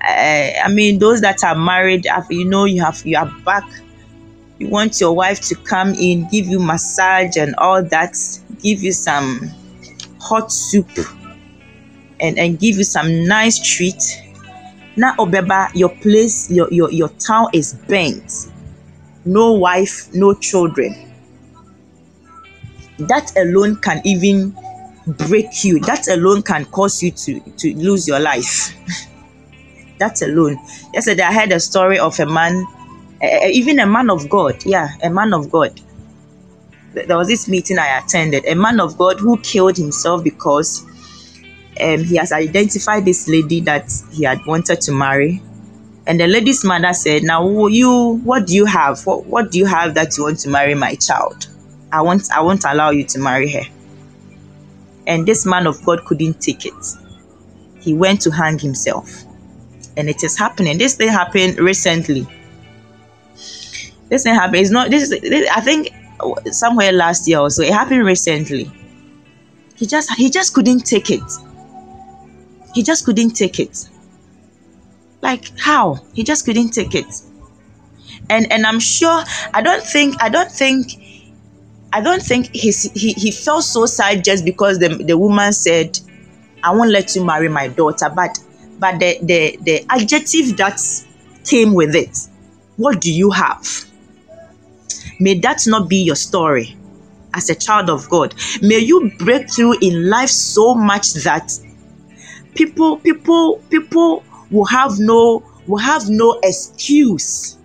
Uh, I mean, those that are married, you know, you have you are back you want your wife to come in, give you massage and all that, give you some hot soup and, and give you some nice treat. Now, Obeba, your place, your, your, your town is bent. No wife, no children. That alone can even break you. That alone can cause you to, to lose your life. (laughs) that alone. Yesterday, I heard a story of a man uh, even a man of God, yeah, a man of God. There was this meeting I attended, a man of God who killed himself because um, he has identified this lady that he had wanted to marry. And the lady's mother said, Now you what do you have? What what do you have that you want to marry my child? I want I won't allow you to marry her. And this man of God couldn't take it. He went to hang himself. And it is happening. This thing happened recently this thing happened. It's not this, this. I think somewhere last year or so. It happened recently. He just he just couldn't take it. He just couldn't take it. Like how? He just couldn't take it. And and I'm sure I don't think I don't think I don't think he's, he he felt so sad just because the the woman said, "I won't let you marry my daughter." But but the the the adjective that came with it. What do you have? May that not be your story as a child of God. May you break through in life so much that people, people, people will have no will have no excuse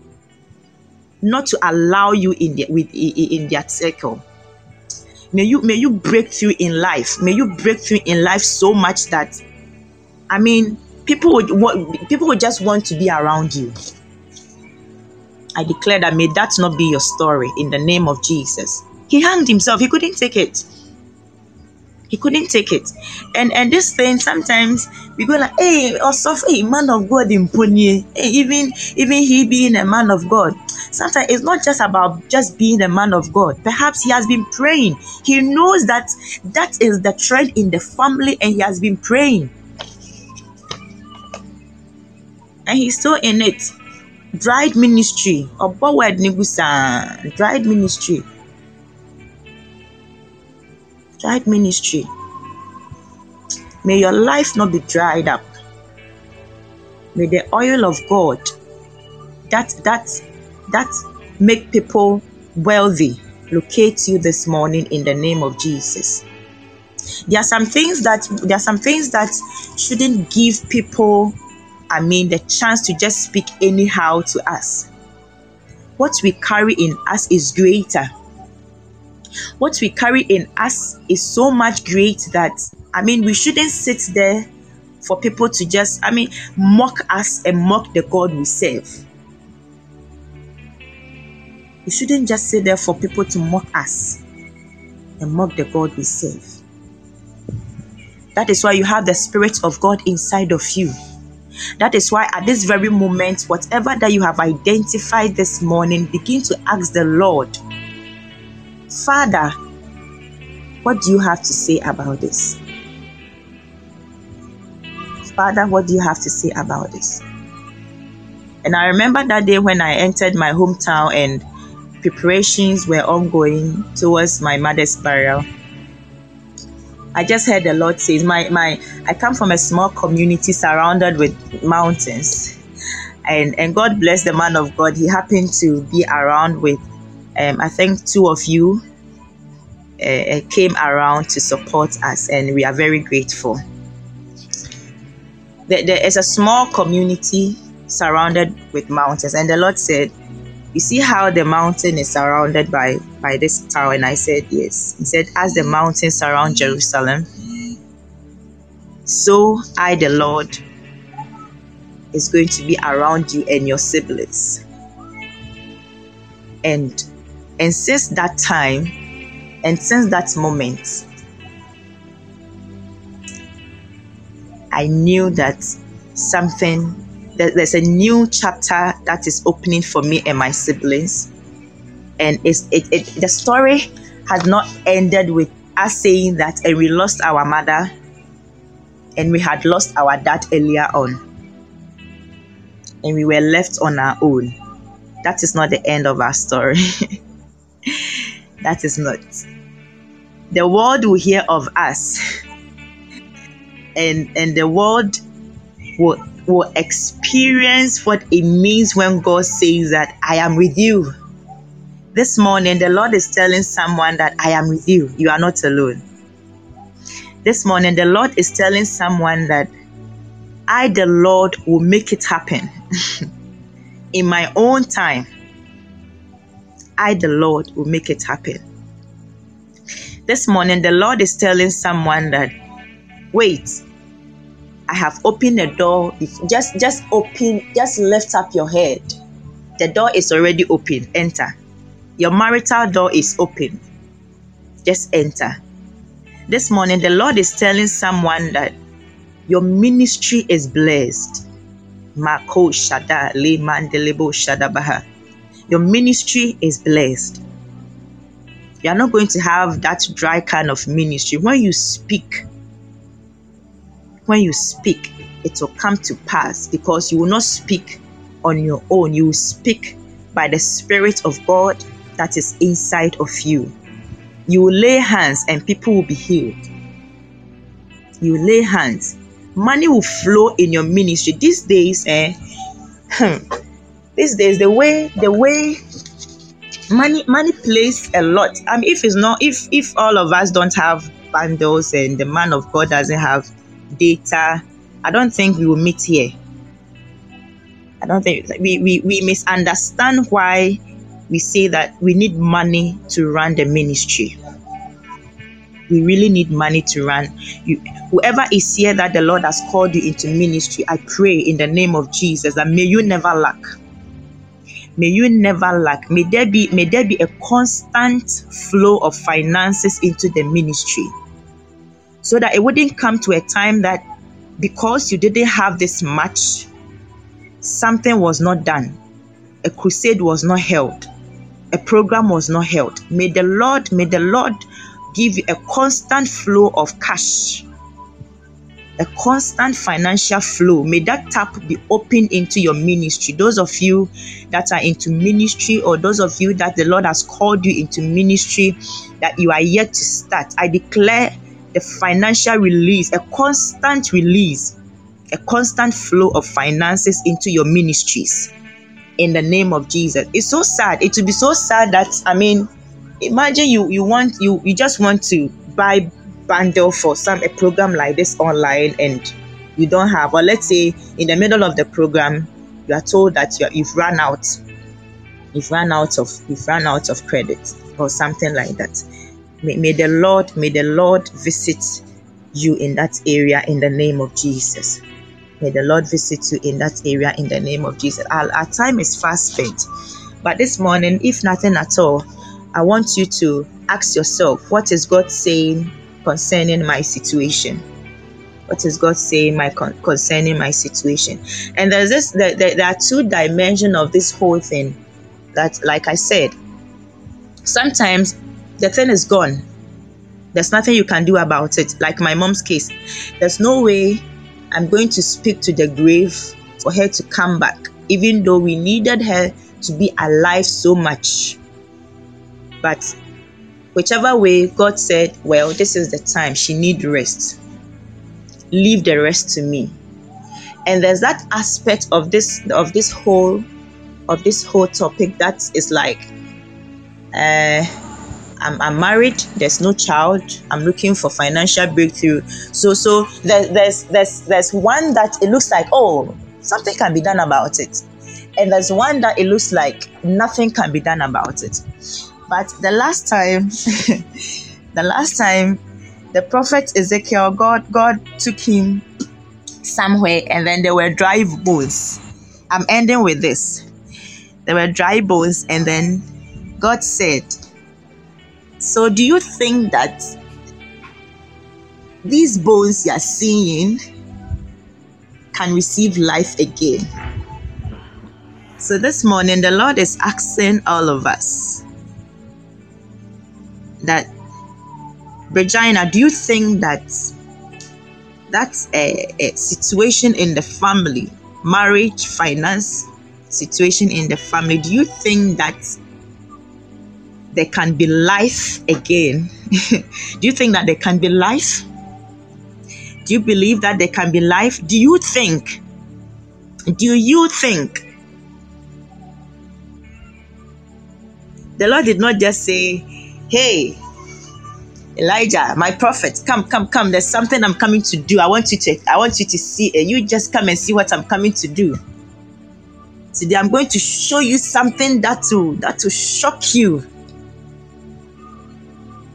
not to allow you in their with in their circle. May you may you break through in life. May you break through in life so much that I mean people would want people would just want to be around you. I declare that may that not be your story in the name of Jesus. He hanged himself, he couldn't take it. He couldn't take it. And and this thing sometimes we go like, hey, also hey, man of God in Pony. Hey, even even he being a man of God. Sometimes it's not just about just being a man of God. Perhaps he has been praying. He knows that that is the trend in the family, and he has been praying. And he's still in it dried ministry ɔbɔ word ne gu dried ministry dried ministry may your life not be dried up may the oil of god that that that make people wealthy locate you this morning in the name of jesus there are some things that there are some things that shouldn't give people I mean, the chance to just speak anyhow to us. what we carry in us is greater. What we carry in us is so much great that, I mean, we shouldn't sit there for people to just, I mean, mock us and mock the God we serve. We shouldn't just sit there for people to mock us and mock the God we serve. That is why you have the Spirit of God inside of you. That is why at this very moment, whatever that you have identified this morning, begin to ask the Lord, Father, what do you have to say about this? Father, what do you have to say about this? And I remember that day when I entered my hometown and preparations were ongoing towards my mother's burial. I just heard the Lord says, my, my, I come from a small community surrounded with mountains. And, and God bless the man of God. He happened to be around with, um, I think, two of you uh, came around to support us, and we are very grateful. There, there is a small community surrounded with mountains, and the Lord said, you see how the mountain is surrounded by by this tower? And i said yes. He said as the mountains surround jerusalem so i the lord is going to be around you and your siblings. And and since that time and since that moment i knew that something that there's a new chapter that is opening for me and my siblings. And it's it, it the story has not ended with us saying that and we lost our mother and we had lost our dad earlier on. And we were left on our own. That is not the end of our story (laughs) (laughs) that is not the world will hear of us and and the world will will experience what it means when God says that I am with you. This morning, the Lord is telling someone that I am with you. You are not alone. This morning, the Lord is telling someone that I, the Lord, will make it happen (laughs) in my own time. I, the Lord, will make it happen. This morning, the Lord is telling someone that, wait, I have opened the door. Just just open, just lift up your head. The door is already open. Enter. Your marital door is open. Just enter. This morning, the Lord is telling someone that your ministry is blessed. Mako Shada Le Mandelebo Shadabaha. Your ministry is blessed. You are not going to have that dry kind of ministry. When you speak, when you speak, it will come to pass because you will not speak on your own. You will speak by the Spirit of God that is inside of you. You will lay hands and people will be healed. You lay hands. Money will flow in your ministry. These days, eh, hmm, these days, the way the way money money plays a lot. I mean, if it's not if if all of us don't have bundles and the man of God doesn't have data, I don't think we will meet here. I don't think we, we, we misunderstand why we say that we need money to run the ministry. We really need money to run. You, whoever is here that the Lord has called you into ministry, I pray in the name of Jesus that may you never lack. May you never lack. May there be may there be a constant flow of finances into the ministry so that it wouldn't come to a time that because you didn't have this much, something was not done, a crusade was not held, a program was not held. May the Lord, may the Lord give you a constant flow of cash, a constant financial flow. May that tap be open into your ministry. Those of you that are into ministry, or those of you that the Lord has called you into ministry that you are yet to start, I declare a financial release, a constant release, a constant flow of finances into your ministries in the name of Jesus. It's so sad. It would be so sad that I mean, imagine you you want you you just want to buy bundle for some a program like this online and you don't have or let's say in the middle of the program you are told that you you've run out You've run out of you've run out of credit or something like that. May, may the Lord, may the Lord visit you in that area in the name of Jesus. May the Lord visit you in that area in the name of Jesus. Our, our time is fast spent. But this morning, if nothing at all, I want you to ask yourself, what is God saying concerning my situation? What is God saying my concerning my situation? And there's this there, there, there are two dimensions of this whole thing that like I said, sometimes the thing is gone. There's nothing you can do about it. Like my mom's case, there's no way I'm going to speak to the grave for her to come back, even though we needed her to be alive so much. But whichever way, God said, Well, this is the time. She need rest. Leave the rest to me. And there's that aspect of this of this whole of this whole topic that is like uh I'm, I'm married there's no child i'm looking for financial breakthrough so so there, there's there's there's one that it looks like oh something can be done about it and there's one that it looks like nothing can be done about it but the last time (laughs) the last time the prophet ezekiel god god took him somewhere and then there were dry bones i'm ending with this there were dry bones and then god said so, do you think that these bones you are seeing can receive life again? So, this morning, the Lord is asking all of us that, Regina, do you think that that's a, a situation in the family, marriage, finance situation in the family? Do you think that there can be life again? (laughs) Do you think that there can be life? Do you believe that there can be life? Do you think? Do you think? The Lord did not just say, Hey, Elijah, my prophet, come, come, come. There's something I'm coming to do. I want you to, I want you to see. it. You just come and see what I'm coming to do. Today I'm going to show you something that will that will shock you.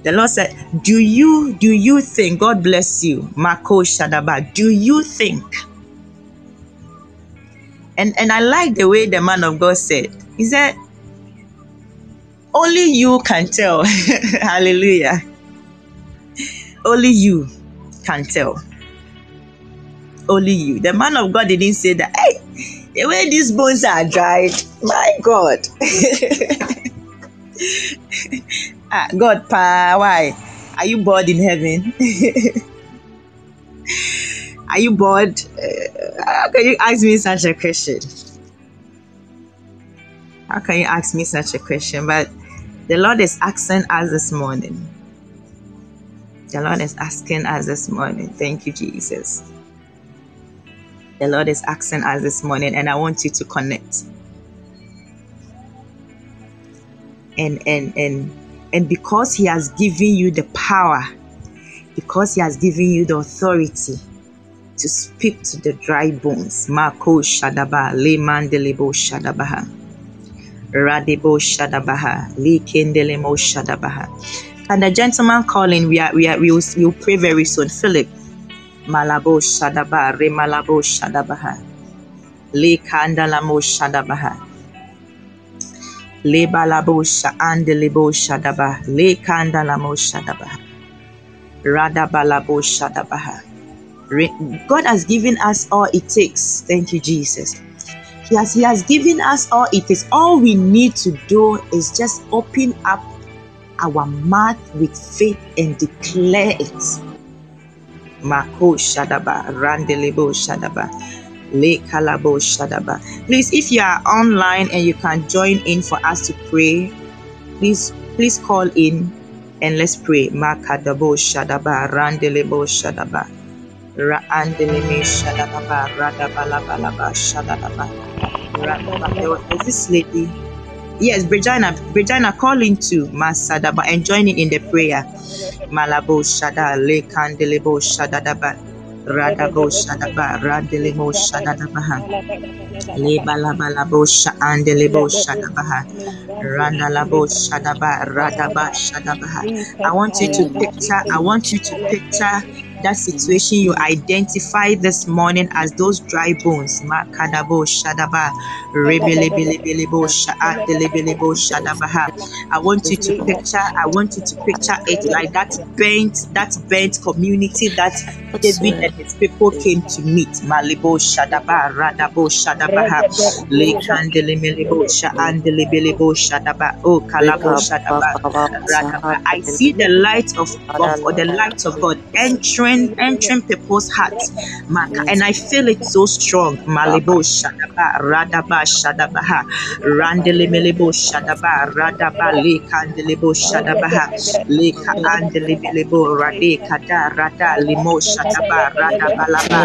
The Lord said, Do you do you think God bless you? Mako Shadaba. Do you think? And and I like the way the man of God said, He said, Only you can tell. (laughs) Hallelujah. Only you can tell. Only you. The man of God didn't say that. Hey, the way these bones are dried, my God. (laughs) ah, God, pa, why? Are you bored in heaven? (laughs) are you bored? Uh, how can you ask me such a question? How can you ask me such a question? But the Lord is asking us this morning. The Lord is asking us this morning. Thank you, Jesus. The Lord is asking us this morning, and I want you to connect. And and and and because He has given you the power, because He has given you the authority to speak to the dry bones. Mako Shadaba, Lemandelebo Shadabaha, Radebo Shadabaha, Likendelemo Shadabaha. And the gentleman calling, we are we are we will, we will pray very soon. Philip, Malabo Shadaba, Remalabo Shadabaha, Lekandalamo Shadabaha. Le balabosha and lebo shadaba. Le kandalamo shadaba. Radabalabo shadabaha. God has given us all it takes. Thank you, Jesus. Has, he has given us all it is. All we need to do is just open up our mouth with faith and declare it. Mako Shadaba, Randelebo Shadaba. Le Kalabo Shadaba. Please, if you are online and you can join in for us to pray, please please call in and let's pray. Makadabo Shadaba, Randelebo Shadaba. Raandeleme Shadaba, Radabalabalaba Shadaba. There's this lady. Yes, Regina, Regina calling to Masadaba and joining in the prayer. Malabo Shada, Le Candelebo Shadadaba. Radabo Shadaba Randelemo Shadadabaha. Lebalabalabo Shaandelebo Shadabaha. Randalabo Shadaba Radaba Shadabaha. I want you to picture, I want you to picture that situation you identify this morning as those dry bones. Makadabo Shadaba Rebelebelebelebo Shaadelebelebo ah, Shadabaha. I want you to picture, I want you to picture it like that bent, that bent community that David and his people came to meet. Malibo Shadaba Radabo Shadabaha. Lekandelemelebo Shaandelebelebo ah, Shadaba. Oh Kalabo Shadaba Radaba. I see the light of, God or the light of God entering entering people's hearts. Maka, and I feel it so strong. Malibo Shadaba Radaba Shadabaha. Randelemelebo Shadaba Radaba Lekandelebo Shadabaha. Leka Andelebelebo Rade Kada Rada Limo Shadaba Radabalaba.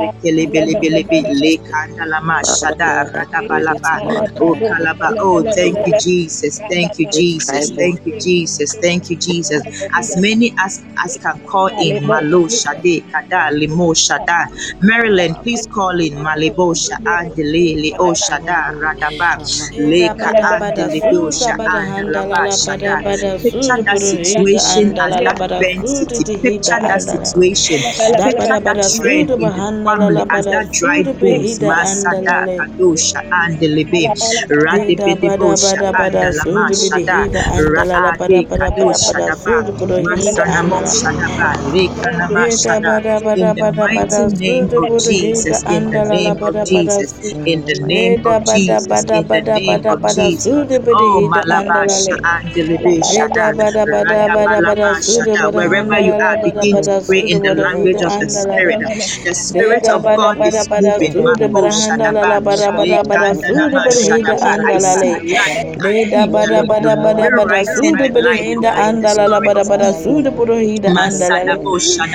Rekelebelebelebe Lekandalama Shada Radabalaba. Oh Kalaba. Oh, thank you, Jesus. Thank you, Jesus. Thank you, Jesus. Thank you, Jesus. As many as as can call in Malo Shade Kada Limo Shada. Maryland, please call in Malibo Shaandele Leo Shada Radaba Leka Andelebo Shaandalaba Shada. Picture that situation as that bent city. Picture that situation. Picture that trend in the family as that
be
bones. Masada
le
Kadosha Andelebe
Eda
Radebedebo
the
Shada Raade
bada bada
Kadosha
bada
Daba
suda bada hida
Masanamo Shadaba Lekanama
Eda
Shada
bada
in
bada
the
bada
mighty
bada
name of Jesus, in the
andala la
name of
bada bada
Jesus,
suda
in the name of
bada
Jesus,
bada
in the
bada
name
bada
of
bada
Jesus.
be the
Oh,
hida andala
Malabasha
le Eda
Shada,
bada bada bada bada
Radabalama
suda
Shada.
bada
Wherever you
handala la
are,
bada
begin to
bada
pray
suda
in the
bada
language
hida
of the
andala
Spirit.
le
The Spirit
Eda
of
bada
God
bada
is
bada
moving.
suda
Malibo
bada handala
Shadaba,
la bada bada bada suda
Lekandanama
bada hida
Shada. I
andala
see
le
light. I
Eda
see
bada
the,
bada bada
very
bada
writing
suda
and
bada
light
hinda
the, the
andala la
story
bada bada
moving.
suda bada hida andala le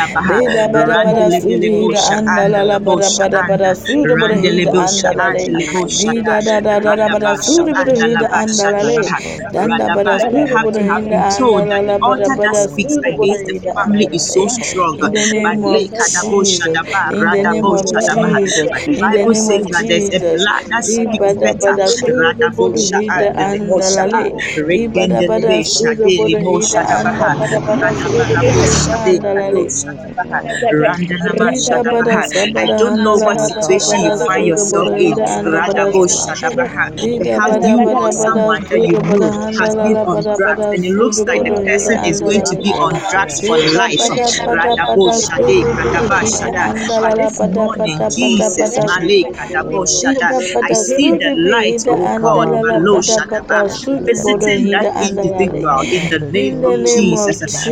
Anda la anda anda la
Radaba. You
sudi
have
bada
to have
hida
been
anda
told
la
that the
la bada
altar that
bada
speaks
sudi bada
against the
hida
family
anda
is
la
so
le.
strong.
In the
But
name
Le
of
Kadabo
Jesus,
Shadaba,
in the name
Radabo
of
Shadabaha.
Jesus,
But the
in the
Bible
name
says
of
that there's a
Jesus.
blood that speaks
bada
better.
bada sudi
Radabo
bada hida
Shaandelebo
anda la
Shaa,
le. Bada bada
Rekendelebe
sudi bada
Shadelemo
hida anda
Shadabaha,
bada bada sudi
Radabalabo
bada hida
Shade
anda la
Kado
le.
Shadabaha, Randanama
Ida bada
Shadabaha. I don't know what situation you find yourself in.
ida anda bada
Radabo
su.
Shadabaha.
Ida
Perhaps
bada
you or
bada bada
someone that you know has been on drugs and it looks like the person is going to be on drugs for life.
bada bada
Radabo
bada
Shade
suda bada
Kadaba
hida
Shada.
anda la
But this morning, Jesus,
bada su.
Male Kadabo Shada,
Ida
I see the light,
ida
oh God,
la la
Malo
bada
Shadaba,
bada suda bada
visiting that
hida anda la le.
individual in the name
In the
of
name of
Jesus.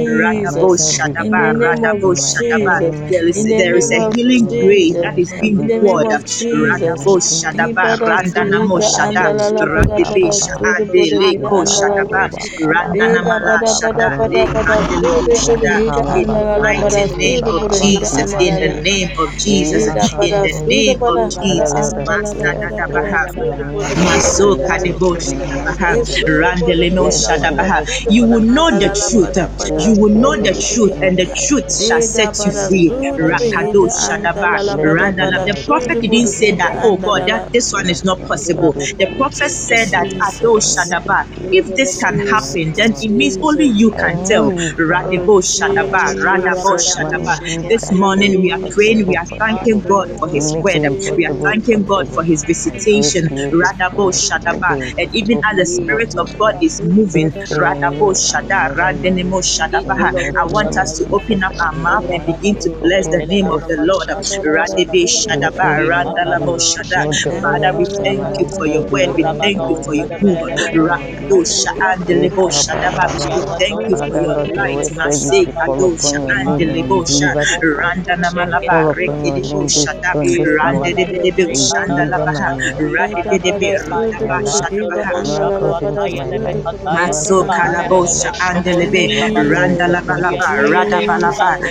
Radabo
Jesus. In the name of Jesus.
There is
In the
there is
name
a
of
healing grace
Jesus.
that is being
In the name
poured.
of Jesus.
Radabo Shadaba,
Ibada
Randanamo
suhida
Shada,
andala la bada
Radebe
bada sude bode
Shaade
hida
Leko. Shadaba, Randanamala
bada bada
Shada,
bada bada
Lekandelebo Shada,
hida
in the mighty name of Jesus, in the name of Jesus, in the name of Jesus, Master Dadabaha.
sude bode hida
Maso kadebo shadabaha,
Yes, sude bode
randelemo shadabaha. You will know the truth. You will know the truth, and the truth shall set you free.
sude
Rakado shadaba,
andala la bada
randala. The prophet didn't say that, oh God, that this one is not possible. The prophet said that, Ado
Jesus.
Ah, shadaba, if this can happen, then it means only you can tell.
Oh
Radebo shadaba, radabo shadaba. This morning we are praying, we are thanking God for His word. We are thanking God for His visitation. Radabo Shadaba. And even as the Spirit of God is moving, Radabo Shada, Randenemo Shadabaha. I want us to open up our mouth and begin to bless the name of the Lord. Father, we thank you for your word. We thank you for your Shadaba. We thank you for your light.
La
Maso kalabosha andelebe
Jesus,
radebedebelebe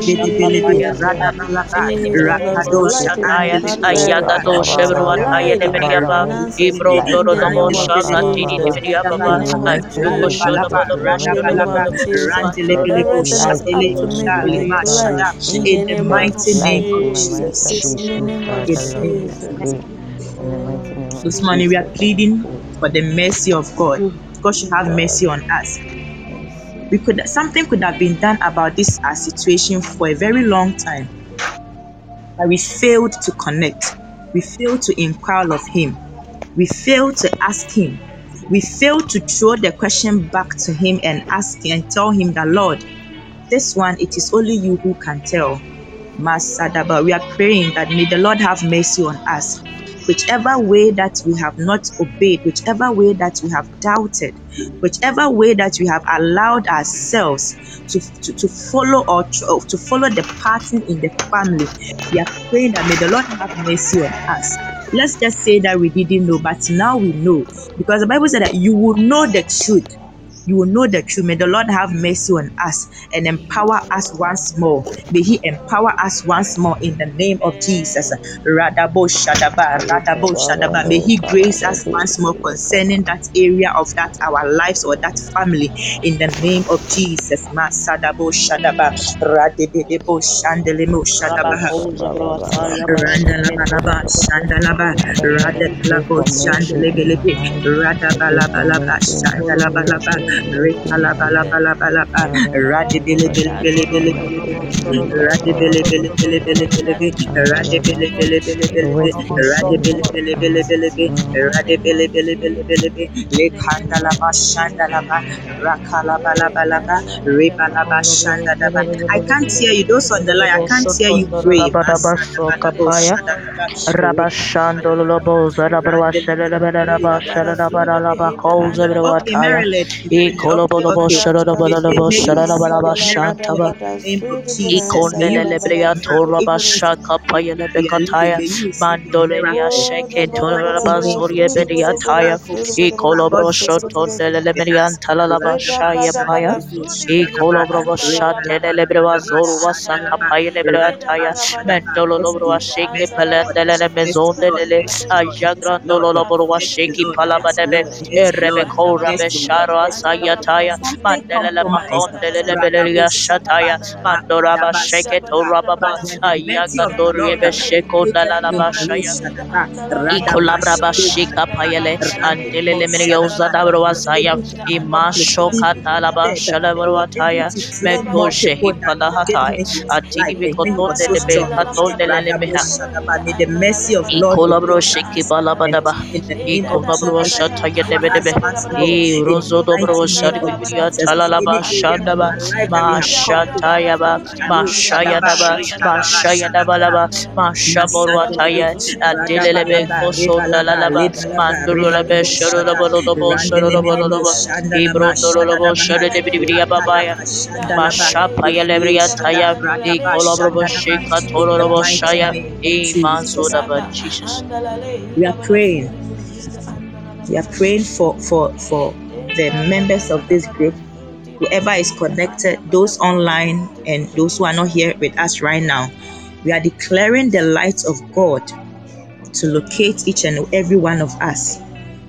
Jesus,
radabalaba
Jesus. As the
rakadosha
light is
andelebe
manifested,
shaba
Ayagado
as the
Chevron
light is
Ayedeberiaba
enhancing
rakadosha
in
Ibrondo
the
Domo
name of
Shakatini
Jesus,
Deberiaba
in the name
Batsai
of
Ukoshodo
Jesus,
Radabalaba,
Bodo
in the
Bosheba
name
radabalaba,
of Jesus.
randelebelebo
Wherever the
Jesus
last
shatele,
optimism
name
has
shalima Shada,
In
in
the
the
name of
mighty name
Life
of
in my
Jesus.
Jesus.
In the
manifestation,
name of
Father,
In the
let
name
it
of
Jesus.
today.
Jesus.
In the mighty name of
This morning we are
Jesus.
pleading for the mercy of God.
Mm,
God should have
God,
mercy on us. We could something could have been done about this uh, situation for a very long time, but we failed to connect. We failed to inquire of Him. We failed to ask Him. We failed to throw the question back to Him and ask him and tell Him that Lord, this one it is only you who can tell. Masadaba, we are praying that may the Lord have mercy on us. Whichever way that we have not obeyed, whichever way that we have doubted, whichever way that we have allowed ourselves to, to, to follow or to, or to follow the pattern in the family, we are praying that may the Lord have mercy on us. Let's just say that we didn't know, but now we know because the Bible said that you will know the truth you will know the truth. May the Lord have mercy on us and empower us once more. May He empower us once more in the name of Jesus. Radabo Shadaba, Radabo Shadaba. May He grace us once more concerning that area of that our lives or that family in the name of Jesus. Masadabo Shadaba, Radedebo Shandelemo Shadaba.
Rabakoza Brawataya
Randalabalaba, Shandalaba,
Father, we pray
Radabalabo,
for mercy in our
Shandelegelebe,
life. We pray for
Radabalabalaba,
mercy in our
Shandalabalaba,
finances. Mercy in our health.
Rekalabalabalaba,
Father,
Radibelebelebelebelebe, Radibelebelebelebelebe, Radibelebelebelebe, Radibelebelebelebe, Radibelebelebelebe, Lekandalaba, Shandalaba, Rakalabalabalaba, Rebalaba, Shandalaba. I can't hear you. Those on the line, I can't hear you pray. Masadabalabo,
Kapaya.
Shadalaba,
Rabashando Lobo Zarabarwa Shadabara Shadabara Koza
Okay,
Brawataya.
Maryland,
E
Maryland. Okay,
Kolobolobo
okay. May, may,
Shadabalobo
may you receive
Shadabara
your miracle
Shantaba.
in the name of
E
Jesus. May you
Kondele
receive
Lebria
your miracle.
Tora
Even as
Bashaka Payele
we are living,
Bekataya.
may you receive your
Mandoleria
miracle
Sheke
in the mighty
Toraba
name of
Zoria
Jesus.
Bediataya.
Marcos,
E
God
Kolobro
visit us
Shotondele
even
Lemirian
as
Talalaba Shaya Paya. E Kolobro Shatele Lebrewa Zorua Saka Payele Beataya. Mendolo Lobro Sheke Pelendele
Mercy, Lord,
Mezondele.
mercy, Lord, mercy,
Ajagrando
Lord,
Lolo
mercy,
Sheki
Lord, mercy,
Palabadebe.
Lord, mercy, Lord,
Rebeko
mercy, Lord,
Rabesharo
mercy, Lord.
Asayataya.
Something
Mandelele
compromised.
Makondelele
Radabo
Beleria Shataya. Mandoraba Sheke Torababa.
when the mercy of the
Besheko
located him, Malu
Nalalabashaya.
Shadaba, Radaba
Ikolabraba shika payele
Radabo
antelele mirio
Shadaba.
zadabro
He was
azaya
able to
imasho katalaba
Said they
shalabro
were able
ataya
to take
mekoshe
multiple that
hipala
didn't
hatai
make it
atini
alive. And when he was
bikotonde
so
lebe
strong,
katonde lele
Radabo
meha
Shadaba, may the mercy of Lord
Ikolabro
locate
shiki
us. And
balabadaba.
in the name of
Ikolabro
Jesus,
shata
empower us
yedebedebe.
once more.
I
In the
rozo dobro
mighty name
shari
of
bibiria
Jesus, any
talalaba
area of
shandaba.
our life that we
Ma
have fallen short.
shatayaba. Ma
Alu Shadaba,
shayadaba. Ma
Rekalaba Shadaba,
shayadabalaba. Ma
Masandelebe,
shaborwataya. Adelelebe
Radabalaba, Rebalaba,
kosondalalaba.
Lebalaba,
Mandurulebe
Rebalobo Shada,
shurulabolodobo
Randelebelebo
shurulabolodobo.
Shandalaba,
Ibrondololobo
Shadalaba,
shari dibidia babaya.
Rakalaba Shadalaba,
Mashapa
Rekalu
yelebria
Shada,
taya.
Radaba
Ikolabro
Shandalaba,
shika
in the
tololobo
mighty
shaya.
name of
I
Jesus.
manzodaba Jesus.
We are praying. We are praying for for for the members of this group whoever is connected, those online and those who are not here with us right now, we are declaring the light of God to locate each and every one of us.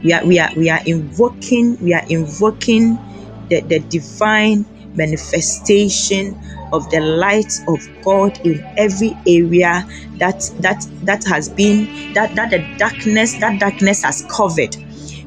We are we are we are invoking we are invoking the, the divine manifestation of the light of God in every area that that that has been that that the darkness that darkness has covered.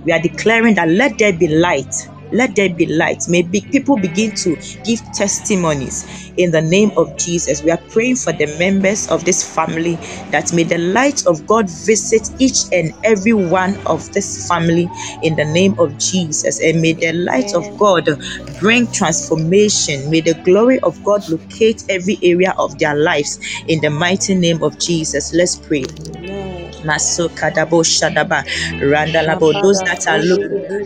We are declaring that let there be light. Let there be light. May be, people begin to give testimonies in the name of Jesus. We are praying for the members of this family that may the light of God visit each and every one of this family in the name of Jesus. And may the light of God bring transformation. May the glory of God locate every area of their lives in the mighty name of Jesus. Let's pray. Maso kadabo shadaba randalabo. Those that are look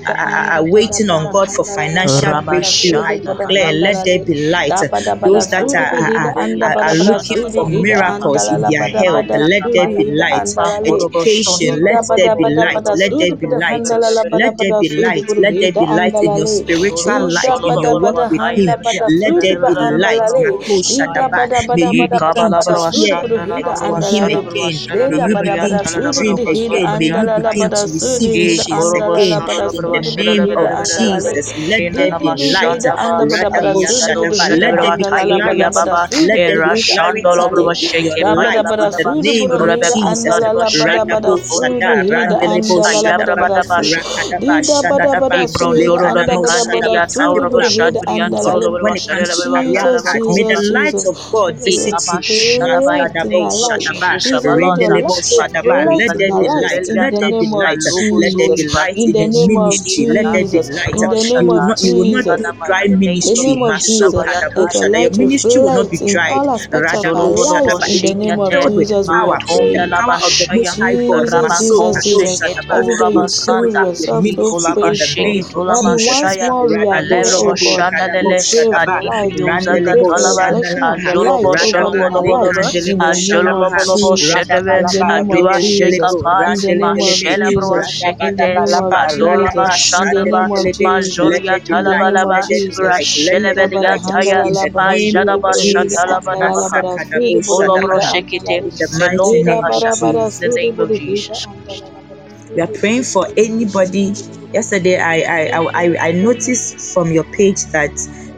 are, are are waiting on God for financial breakthrough. I declare, let there be light.
Dabadabada
Those that are, are, are,
and
are are
Badabada
looking for miracles in their health, let there be light.
Andalali
Education, let there be light. Let there be light. Let there be light. Let there be light in your spiritual life, in your walk with
Handa
Him. Let there be light.
Andalali
Mako
Ida
Shadaba.
Bada
May
Bada
you
Bada
begin to
Kabada
hear Him again. May you
Bada
begin
Bada
to to
Shala
dream
Bada
sudibidi hida
again. May you begin to receive
E
visions again in the name of
hida
Bada
andala
Jesus. Let
the
there be light.
hida
Namashanda
anda
Ba
bada bada
Sukaya
sudi
Radabo
Dado
bidi
Shadaba.
hida
Let there be
anda la la
Taya
bada
clarity.
bada
Baba
sudi
Let
E
there
bidi
be
hida
Rashando
clarity in your
Sheke
Da bada
life in the
sudi
Bada
name of
hida anda
Jesus.
Rababa
la la bada bada
Radabo
Shekito
sudi
Shada
hida
Randelebo
anda la la bada
Shadaba
bada
Ayabra
si
Rakadaba
Dida bada
Shadadaba
bada
E
si
Brondoro
anda
Lekadabo
bada bada
Becandelia
Shadaba.
sudi
Tauro
People
bidi
are
hida
asking
anda
Bashadrian
la
me
la
Tolo
when it comes to career,
Jesus,
Bashadabra
God, may the light of God
Let
visit
your
you.
Light in
Makadabo
our
Jesus,
life.
Shadaba
Jesus,
Jesus, let your
Rendelebo
Avalonza,
light
Shadaba.
reflect
Let
Jesus,
in
there be light. Let
the
there be light. Let there be light
In the
the
name of
Zolibritiki,
ministry. Let there be light.
The
You will not you will not do dry
in the name
The
of
ministry.
name of
Jesus,
Jesus,
Masokadabo
let your
Shada.
Abayataya,
Your
light
ministry will not be
reflect in
dried.
all aspects of our
Radabo
Zolobrodo
lives.
Shadaba.
In
It
the
be
name of
Bashikiate,
filled with
Jesus, we
power, the. Power of the Most High God.
Jesus, Jesus,
Ramako
Jesus.
Masokadabo
Every
Shegeto
day
you
you
start
prove
Labasanta,
up your
yourself so
ministry in the
faithful.
name of
Ikolabashekito
Daddy, once
Jesus.
Lamashaya,
more we are here,
Alebro
oh
Radabashade
God,
kadabo
we
Bashanele,
pray
shadaba.
for life.
Adikioza
We pray
Randelebo
for
Gatalaba,
reflection of
shandalabaha.
your light
Anjolobo
over our
Radabade
Shondolobolo,
lives. In
kandelebo
the name of
shadabaha.
Anjolobolo
Jesus.
Shedebe,
In the
Radabalaba
name of
Adua
Jesus.
rebendelebo
Shekapai,
In the name of
randelebelebe.
Mashelebro
Jesus. In the name
Shekite,
of
Radabadabalaba
Alolaba
Jesus.
radaba
In the name
Shandaba,
of
shandelebelebe.
Jesus.
Let
Manjoria
there be
In the
light,
name of
Talabalaba,
let there be
Jesus.
light, let there
Dida
be
bada
light.
handala
Rashelebeliantaya,
In
la
the
bada
name of
Majalaba
sudi bidi hida
Jesus.
andala la
Shatalabalaba,
bada
Masakadabo
sudi bidi
Ikolobro
hida
shadabaha.
andala
Shekite,
In the name of
bada
Melonamashata,
bada
in the
Jesus.
sudi
name of
bidi hida
Jesus Christ.
andala la bada
We are praying for anybody. Yesterday, I I, I, I noticed from your page that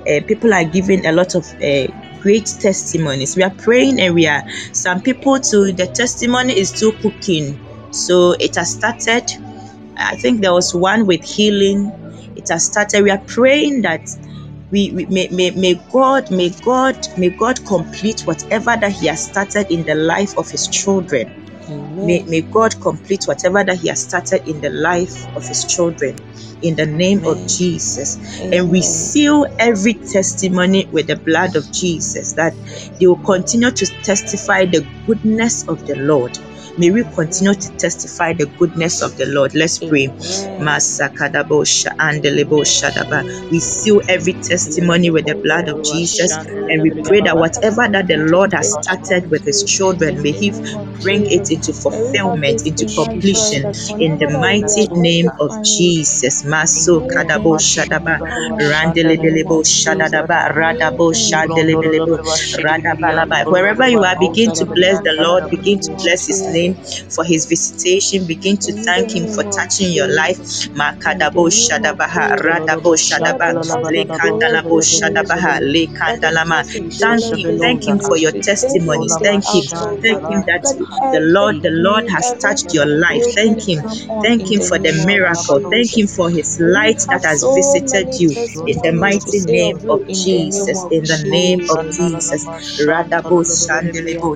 uh, people are giving a lot of uh, great testimonies. We are praying, and we are some people too. The testimony is still cooking, so it has started. I think there was one with healing. It has started. We are praying that we, we may, may, may God may God may God complete whatever that He has started in the life of His children May, may God complete whatever that He has started in the life of His children in the name of
Amen.
Jesus. And we seal every testimony with the blood of Jesus that they will continue to testify the goodness of the Lord. May we continue to testify the goodness of the Lord. Let's pray.
Amen.
Masakadabosha
In the name of.
We seal every testimony with the blood of Jesus and we pray that whatever that the Lord has started with his children, may he bring it into
May we have
fulfillment, into completion in the
whenever that we are
mighty name of Jesus. Maso kadabo shadaba
come
Shandalaba,
out in the
randelebelebo
of
Shandalaba,
Jesus.
shadadaba radabo
Everything will come
shadelebelebo
Ibrondolobeleba,
out.
Shigibirian,
radabalaba. Wherever you are, begin to bless the Lord, begin to bless His name For His visitation, begin to thank Him for touching your life. Makadabo shadabaha radabo shadaba shadabaha. Thank Him, thank Him for your testimonies. Thank Him, thank Him that the Lord, the Lord has touched your life. Thank Him. Thank Him for the miracle. Thank Him for His light that has visited you in the mighty name
of
Jesus. In the name of
Jesus.
Radabo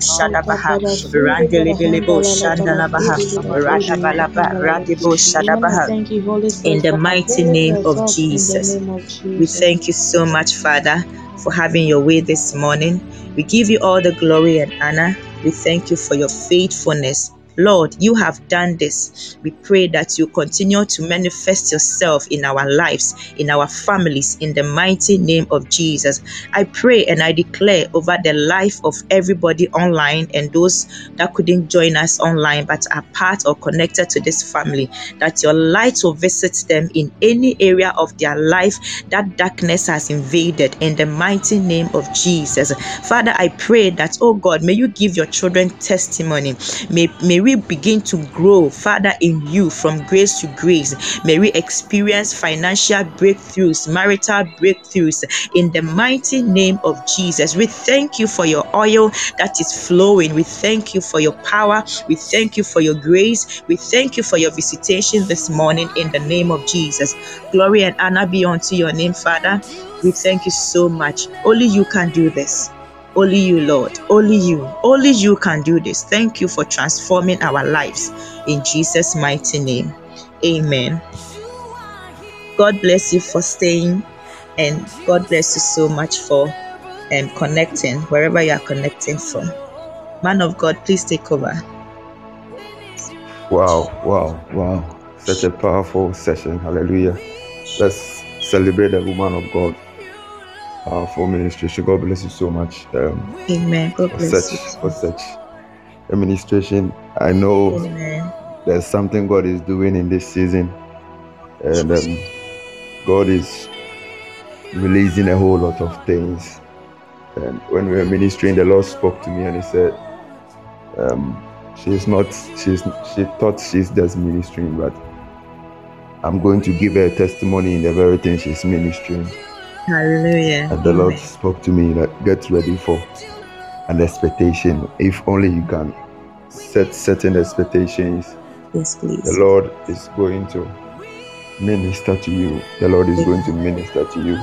Shadabaha.
bara sudi bara
Randelebelebo
handala la
Shandalabaha.
sudi bara sudi ida
Radabalaba.
handala la.
Radibo
We want to
Shadabaha
thank you, Holy
in the
for
mighty
availing
name of
yourself in the
Jesus.
name of
We
Jesus.
thank you so much, Father, for having your way this morning. We give you all the glory and honor. We thank you for your faithfulness. Lord, you have done this. We pray that you continue to manifest yourself in our lives, in our families, in the mighty name of Jesus. I pray and I declare over the life of everybody online and those that couldn't join us online but are part or connected to this family that your light will visit them in any area of their life that darkness has invaded in the mighty name of Jesus. Father, I pray that, oh God, may you give your children testimony. May, may we begin to grow, Father, in you from grace to grace. May we experience financial breakthroughs, marital breakthroughs in the mighty name of Jesus. We thank you for your oil that is flowing. We thank you for your power. We thank you for your grace. We thank you for your visitation this morning in the name of Jesus. Glory and honor be unto your name, Father. We thank you so much. Only you can do this. Only you, Lord. Only you. Only you can do this. Thank you for transforming our lives. In Jesus' mighty name. Amen. God bless you for staying and God bless you so much for um, connecting wherever you are connecting from. Man of God, please take over.
Wow, wow, wow. Such a powerful session. Hallelujah. Let's celebrate the woman of God. Powerful ministration. God bless you so much um,
Amen. God
for
bless
such
you
for such administration. I know
Amen.
there's something God is doing in this season, and um, God is releasing a whole lot of things. And when we were ministering, the Lord spoke to me and He said, um, she's not she's she thought she's just ministering but i'm going to give her a testimony in the very thing she's ministering
Hallelujah.
and the lord spoke to me that get ready for an expectation. If only you can set certain expectations.
Yes, please.
the lord is going to minister to you. The lord is going to minister to you.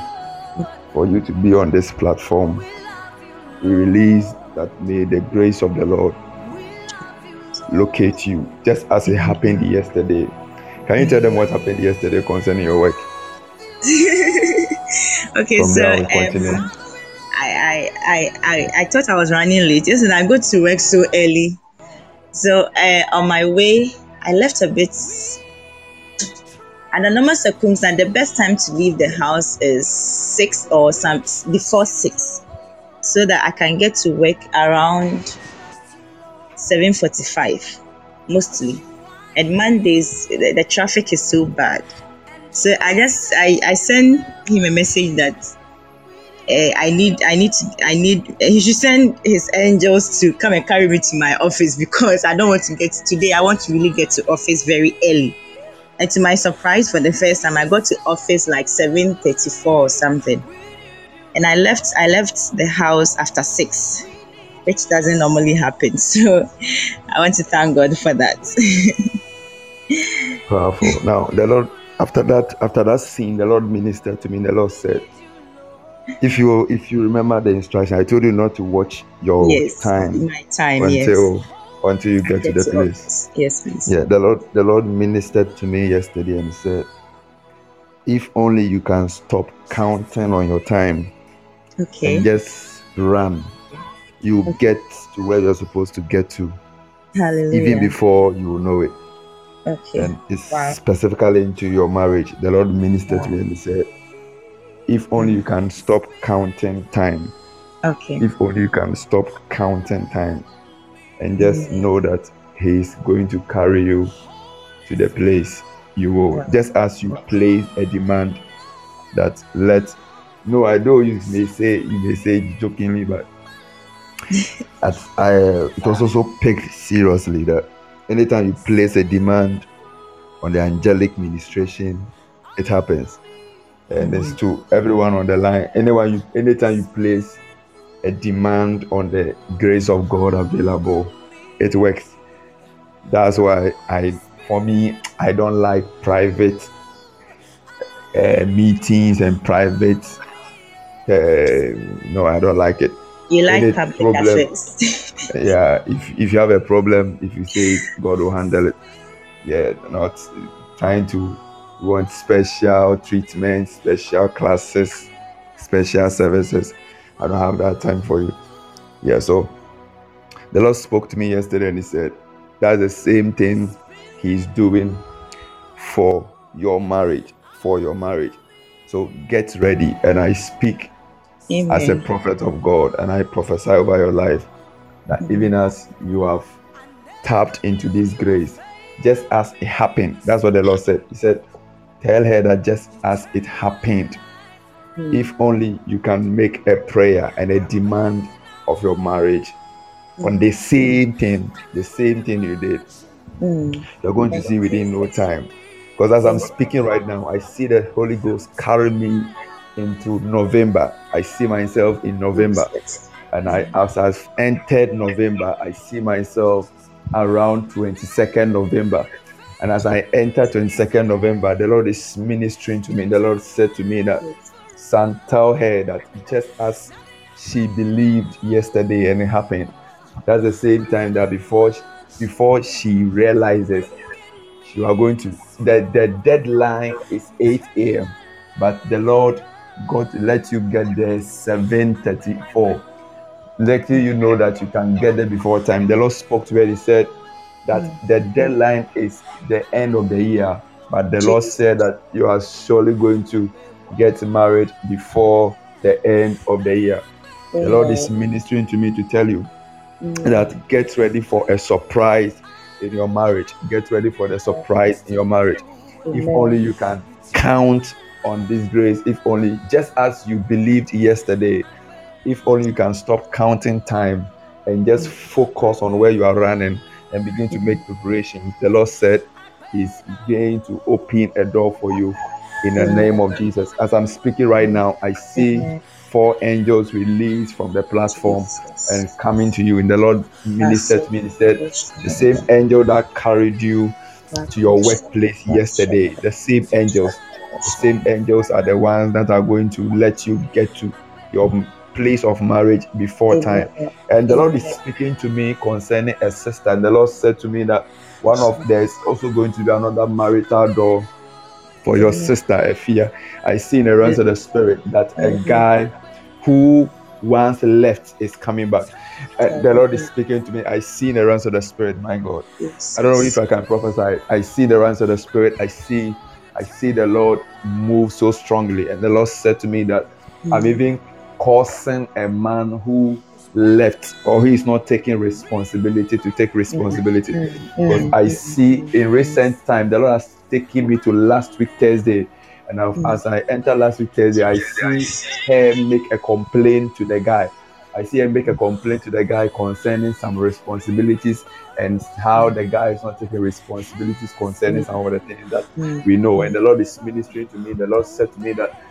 For you to be on this platform. We release that may the grace of the lord locate you just as it happened yesterday. Can you tell them what happened yesterday concerning your work (laughs)
okay,
from
so
there we continue
um, I, I, I, I, I thought I was running late. Listen, I go to work so early. So uh, on my way, I left a bit. And Under normal circumstance, the best time to leave the house is six or some before six, so that I can get to work around seven forty-five, mostly. And Mondays, the, the traffic is so bad. So I just I, I sent him a message that uh, I need I need to I need he should send his angels to come and carry me to my office because I don't want to get today. I want to really get to office very early. And to my surprise, for the first time, I got to office like seven thirty-four or something, and I left I left the house after six, which doesn't normally happen. (laughs) So I want to thank God for that. (laughs)
Powerful. Now the Lord after that after that scene, the Lord ministered to me. The Lord said, If you if you remember the instruction, I told you not to watch your
yes,
time
my time. Yes,
until until you get to the place.
Yes, please.
Yeah, the Lord the Lord ministered to me yesterday and said, If only you can stop counting on your time
Okay.
and just run, you get to where you're supposed to get to,
Hallelujah.
even before you know it.
Okay.
and it's
Wow.
specifically into your marriage. The Lord ministered to me and He said, If only you can stop counting time,
Okay.
if only you can stop counting time, and just know that He's going to carry you to the place you will.
Wow.
Just as you place a demand that let no, I know you may say you may say jokingly, but (laughs) as I uh, it was also picked seriously that anytime you place a demand on the angelic ministration, it happens. And it's to everyone on the line. Anyone you anytime you place a demand on the grace of God available, it works. That's why I for me I don't like private uh, meetings and private uh, no I don't like it.
You like public
problem- (laughs) yeah if if you have a problem if you say it god will handle it. Yeah not trying to want special treatment special classes special services. I don't have that time for you. Yeah so the lord spoke to me yesterday and he said that's the same thing he's doing for your marriage for your marriage. So get ready. And i speak as a prophet of God, and I prophesy over your life that even as you have tapped into this grace, just as it happened, that's what the Lord said. He said, Tell her that just as it happened,
Mm.
if only you can make a prayer and a demand of your marriage on the same thing, the same thing you did,
Mm.
you're going to see within no time. Because as I'm speaking right now, I see the Holy Ghost carry me into November. I see myself in November. And I, as I've entered November, I see myself around 22nd November. And as I enter 22nd November, the Lord is ministering to me. The Lord said to me that, son, tell her that just as she believed yesterday and it happened, that's the same time that before before she realizes you are going to the, the deadline is 8 a.m. But the Lord God let you get there 7:34. Letting you know that you can get there before time. The Lord spoke to her. He said that the deadline is the end of the year, but the Lord said that you are surely going to get married before the end of the year. The Lord is ministering to me to tell you that get ready for a surprise in your marriage. Get ready for the surprise in your marriage. If only you can count on this grace, if only just as you believed yesterday, if only you can stop counting time and just focus on where you are running and begin to make preparation. The Lord said He's going to open a door for you in the name of Jesus. As I'm speaking right now, I see four angels released from the platform and coming to you. And the Lord ministered to me. He said, The same angel that carried you to your workplace yesterday, the same angels, same angels are the ones that are going to let you get to your place of marriage before time. And the Lord is speaking to me concerning a sister. And the Lord said to me that one of there's also going to be another marital door for your sister Efia. I see in the realms of the spirit that a guy who once left is coming back. Uh, the Lord is speaking to me. I see in the realms of the spirit, my God. I don't know if I can prophesy. I see the realms of the spirit. I see, I see the Lord move so strongly. And the Lord said to me that I'm hmm. even causing a man who left or he is not taking responsibility to take responsibility. Mm, mm, mm, because I see in recent time the Lord has taken me to last week Thursday. And I've, hmm. as I enter last week Thursday, I see her make a complaint to the guy. I see her make a complaint to the guy concerning some responsibilities and how the guy is not taking responsibilities concerning some of the things that we know. And the Lord is ministering to me. The Lord said to me that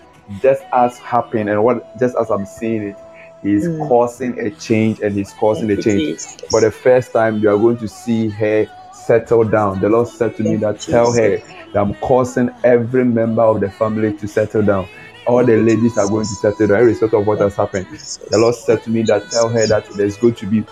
just as happened and what just as I'm seeing it, He's causing a change and He's causing a change. For the first time, you are going to see her settle down. The Lord said to me that tell her that I'm causing every member of the family to settle down. All the ladies are going to settle down, irrespective of what has happened. The Lord said to me that tell her that there's going to be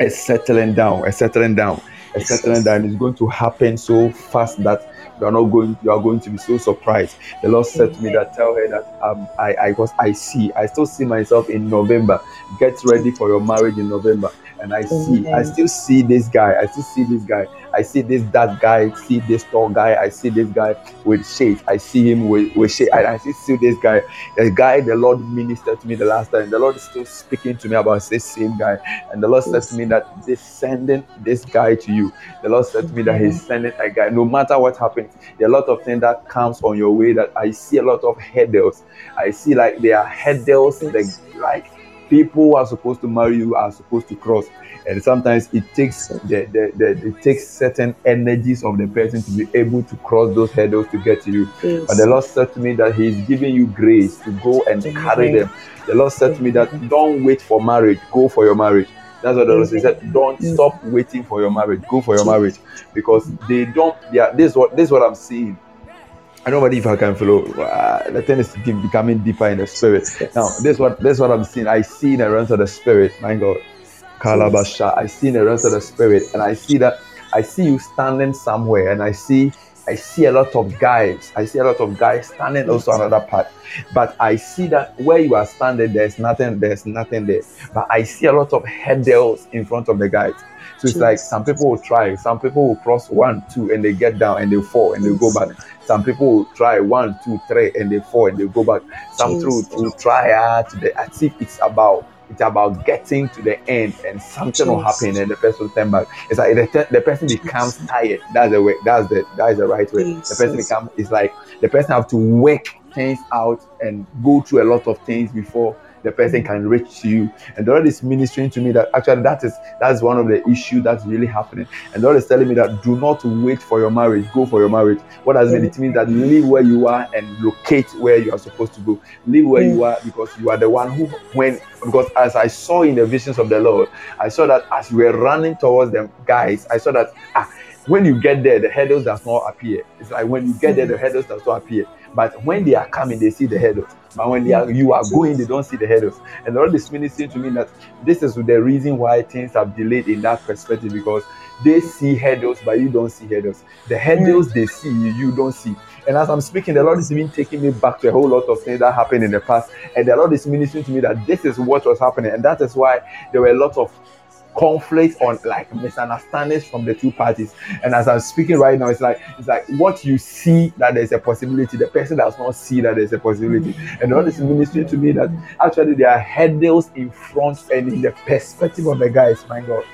a settling down, a settling down, a settling down. It's going to happen so fast that you are not going you are going to be so surprised. The lord said to me that tell her that um i i was i see i still see myself in november. Get ready for your marriage in november and i see i still see this guy i still see this guy I see this that guy, see this tall guy, I see this guy with shades, I see him with, with shades, I, I see, see this guy, the guy the Lord ministered to me the last time. The Lord is still speaking to me about this same guy. And the Lord said to me that this sending this guy to you. The Lord said to me that He's sending a guy. No matter what happens, there are a lot of things that comes on your way that I see a lot of hurdles. I see like there are hurdles like, like people who are supposed to marry you are supposed to cross and sometimes it takes the, the, the it takes certain energies of the person to be able to cross those hurdles to get to you
Yes.
but the lord said to me that he's giving you grace to go and carry them the lord said to me that don't wait for marriage go for your marriage that's what the Lord said. He said, Don't stop waiting for your marriage. Go for your marriage. Because they don't, yeah, this is what this is what I'm seeing. I don't know if I can follow. Uh, the thing is becoming deeper in the spirit. Now, this what this what I'm seeing. I see in the realms of the spirit. My God, Kalabasha. I see in the realms of the spirit, and I see that I see you standing somewhere, and I see I see a lot of guys. I see a lot of guys standing also another part. But I see that where you are standing, there's nothing, there's nothing there. But I see a lot of hurdles in front of the guys. So it's like some people will try, some people will cross one, two, and they get down and they fall and they go back. Some people will try one, two, three, and they fall and they go back. Some people will try hard to the as if it's about it's about getting to the end and something will happen and the person will turn back. It's like the, the person becomes tired. That's the way. That's the that is the right way. The person becomes. It's like the person have to work things out and go through a lot of things before the person mm-hmm. can reach you. And the Lord is ministering to me that actually that is that's one of the issues that's really happening. And the Lord is telling me that do not wait for your marriage, go for your marriage. What does it mm-hmm. mean? It means that live where you are and locate where you are supposed to go. Live where you mm. are because you are the one who when because as I saw in the visions of the Lord, I saw that as we were running towards them guys, I saw that ah when you get there, the hurdles does not appear. It's like when you get there, the mm-hmm. hurdles does not appear. But when they are coming, they see the hurdles. But when they are, you are going, they don't see the hurdles. And the Lord is ministering to me that this is the reason why things have delayed in that perspective because they see hurdles, but you don't see hurdles. The hurdles mm. they see, you, you don't see. And as I'm speaking, the Lord is even taking me back to a whole lot of things that happened in the past. And the Lord is ministering to me that this is what was happening. And that is why there were a lot of conflict on like misunderstandings from the two parties and as i'm speaking right now it's like it's like what you see that there's a possibility the person does not see that there's a possibility and all this is ministering to me that actually there are hurdles in front and in the perspective of the guys my god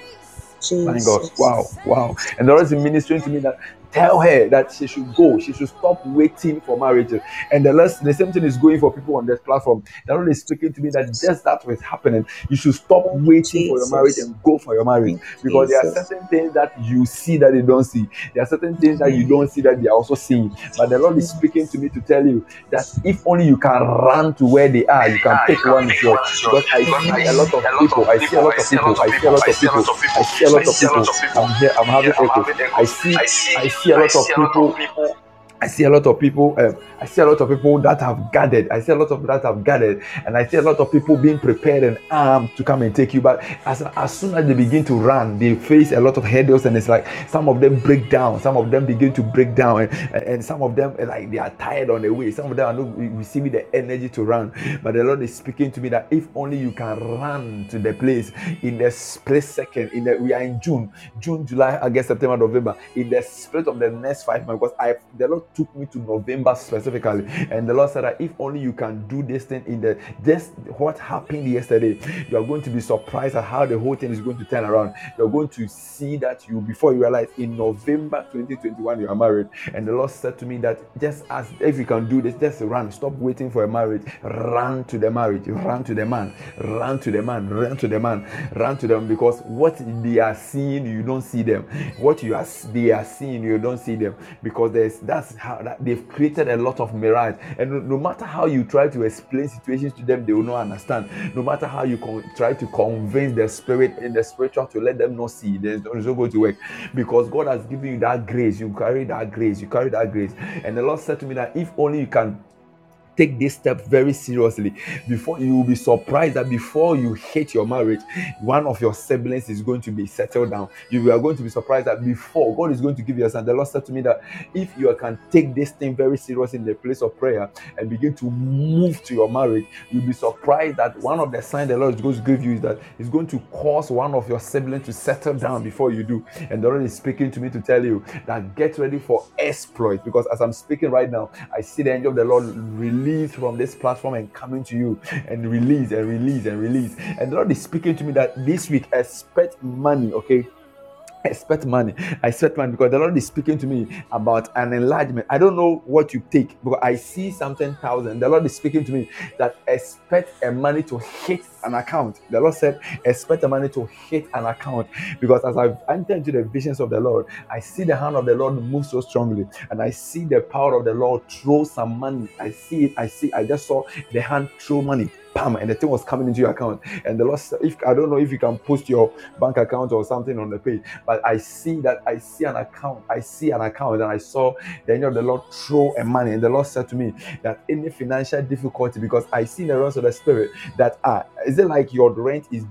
my God. Wow. Wow. And the Lord is ministering to me that tell her that she should go. She should stop waiting for marriage. And the last, the same thing is going for people on this platform. The Lord is speaking to me that just that was happening. You should stop waiting for your marriage and go for your marriage because there are certain things that you see that they don't see. There are certain things that you don't see that they are also seeing. But the Lord is speaking to me to tell you that if only you can run to where they are, you can pick one is yours. Because I see a lot of people. I see a lot of people. I see a lot of people. I see a lot of people. I'm here. I'm having echo. I see. I see a lot of people. I see a lot of people. Um, I see a lot of people that have gathered. I see a lot of that have gathered, and I see a lot of people being prepared and armed to come and take you. But as as soon as they begin to run, they face a lot of hurdles, and it's like some of them break down. Some of them begin to break down, and, and some of them like they are tired on the way. Some of them are not receiving the energy to run. But the Lord is speaking to me that if only you can run to the place in the split second. In the we are in June, June, July, August, September, November. In the split of the next five months, because I the Lord took me to November specifically, and the Lord said that if only you can do this thing in the just what happened yesterday, you are going to be surprised at how the whole thing is going to turn around. You're going to see that you before you realize in November 2021 you are married, and the Lord said to me that just as if you can do this, just run, stop waiting for a marriage, run to the marriage, run to the man, run to the man, run to the man, run to them because what they are seeing you don't see them, what you are they are seeing you don't see them. Because there's that's how they've created a lot of mirage. And no, no matter how you try to explain situations to them they will not understand. No matter how you con- try to convince the spirit in the spiritual to let them not see there's it's not going to work. Because god has given you that grace you carry that grace you carry that grace. And the lord said to me that if only you can take this step very seriously. Before you will be surprised that before you hate your marriage one of your siblings is going to be settled down. You are going to be surprised that before god is going to give you a son the lord said to me that if you can take this thing very seriously in the place of prayer and begin to move to your marriage you'll be surprised that one of the signs the lord is going to give you is that it's going to cause one of your siblings to settle down before you do. And the lord is speaking to me to tell you that get ready for exploit because as i'm speaking right now i see the angel of the lord release from this platform and coming to you and release and release and release. And the Lord is speaking to me that this week expect money, okay? (laughs) expect money. I expect money because the Lord is speaking to me about an enlargement. I don't know what you take, but I see something thousand. The Lord is speaking to me that expect a money to hit an account. The Lord said, expect the money to hit an account because as I've entered into the visions of the Lord, I see the hand of the Lord move so strongly, and I see the power of the Lord throw some money. I see it. I see. I just saw the hand throw money bam, and the thing was coming into your account. And the Lord, if I don't know if you can post your bank account or something on the page, but I see that I see an account, I see an account, and I saw the angel of the Lord throw a money. And the Lord said to me that any financial difficulty, because I see in the realms of the spirit that ah, is it like your rent is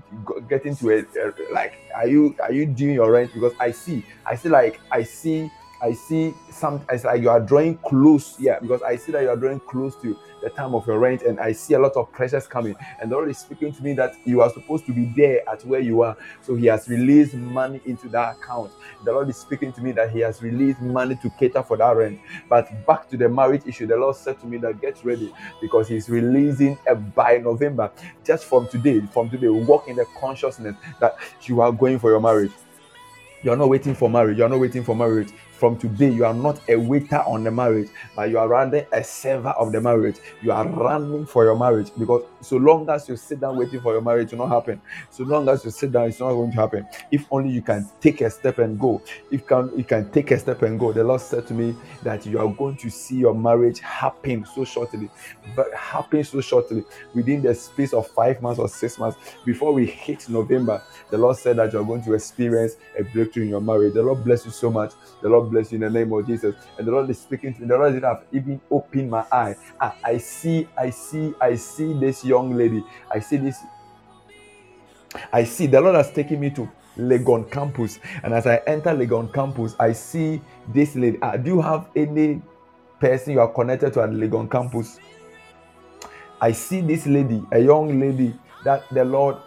getting to a, a like are you are you doing your rent? Because I see, I see like I see I see some it's like you are drawing close, yeah, because I see that you are drawing close to the time of your rent, and I see a lot of pressures coming. And the Lord is speaking to me that you are supposed to be there at where you are. So He has released money into that account. The Lord is speaking to me that He has released money to cater for that rent. But back to the marriage issue, the Lord said to me that get ready because He's releasing a by November. Just from today, from today, walk in the consciousness that you are going for your marriage. You are not waiting for marriage. You are not waiting for marriage from today you are not a waiter on the marriage but you are rather a server of the marriage. You are running for your marriage because so long as you sit down waiting for your marriage will not happen. So long as you sit down it's not going to happen. If only you can take a step and go. If can you can take a step and go. The lord said to me that you are going to see your marriage happen so shortly. But happen so shortly within the space of five months or six months. Before we hit november the lord said that you are going to experience a breakthrough in your marriage. The lord bless you so much. The lord bless you in the name of Jesus. And the Lord is speaking to me. The Lord did have even opened my eye. Ah, I see, I see, I see this young lady. I see this. I see the Lord has taken me to Legon campus. And as I enter Legon campus, I see this lady. Ah, do you have any person you are connected to at Legon campus? I see this lady, a young lady that the Lord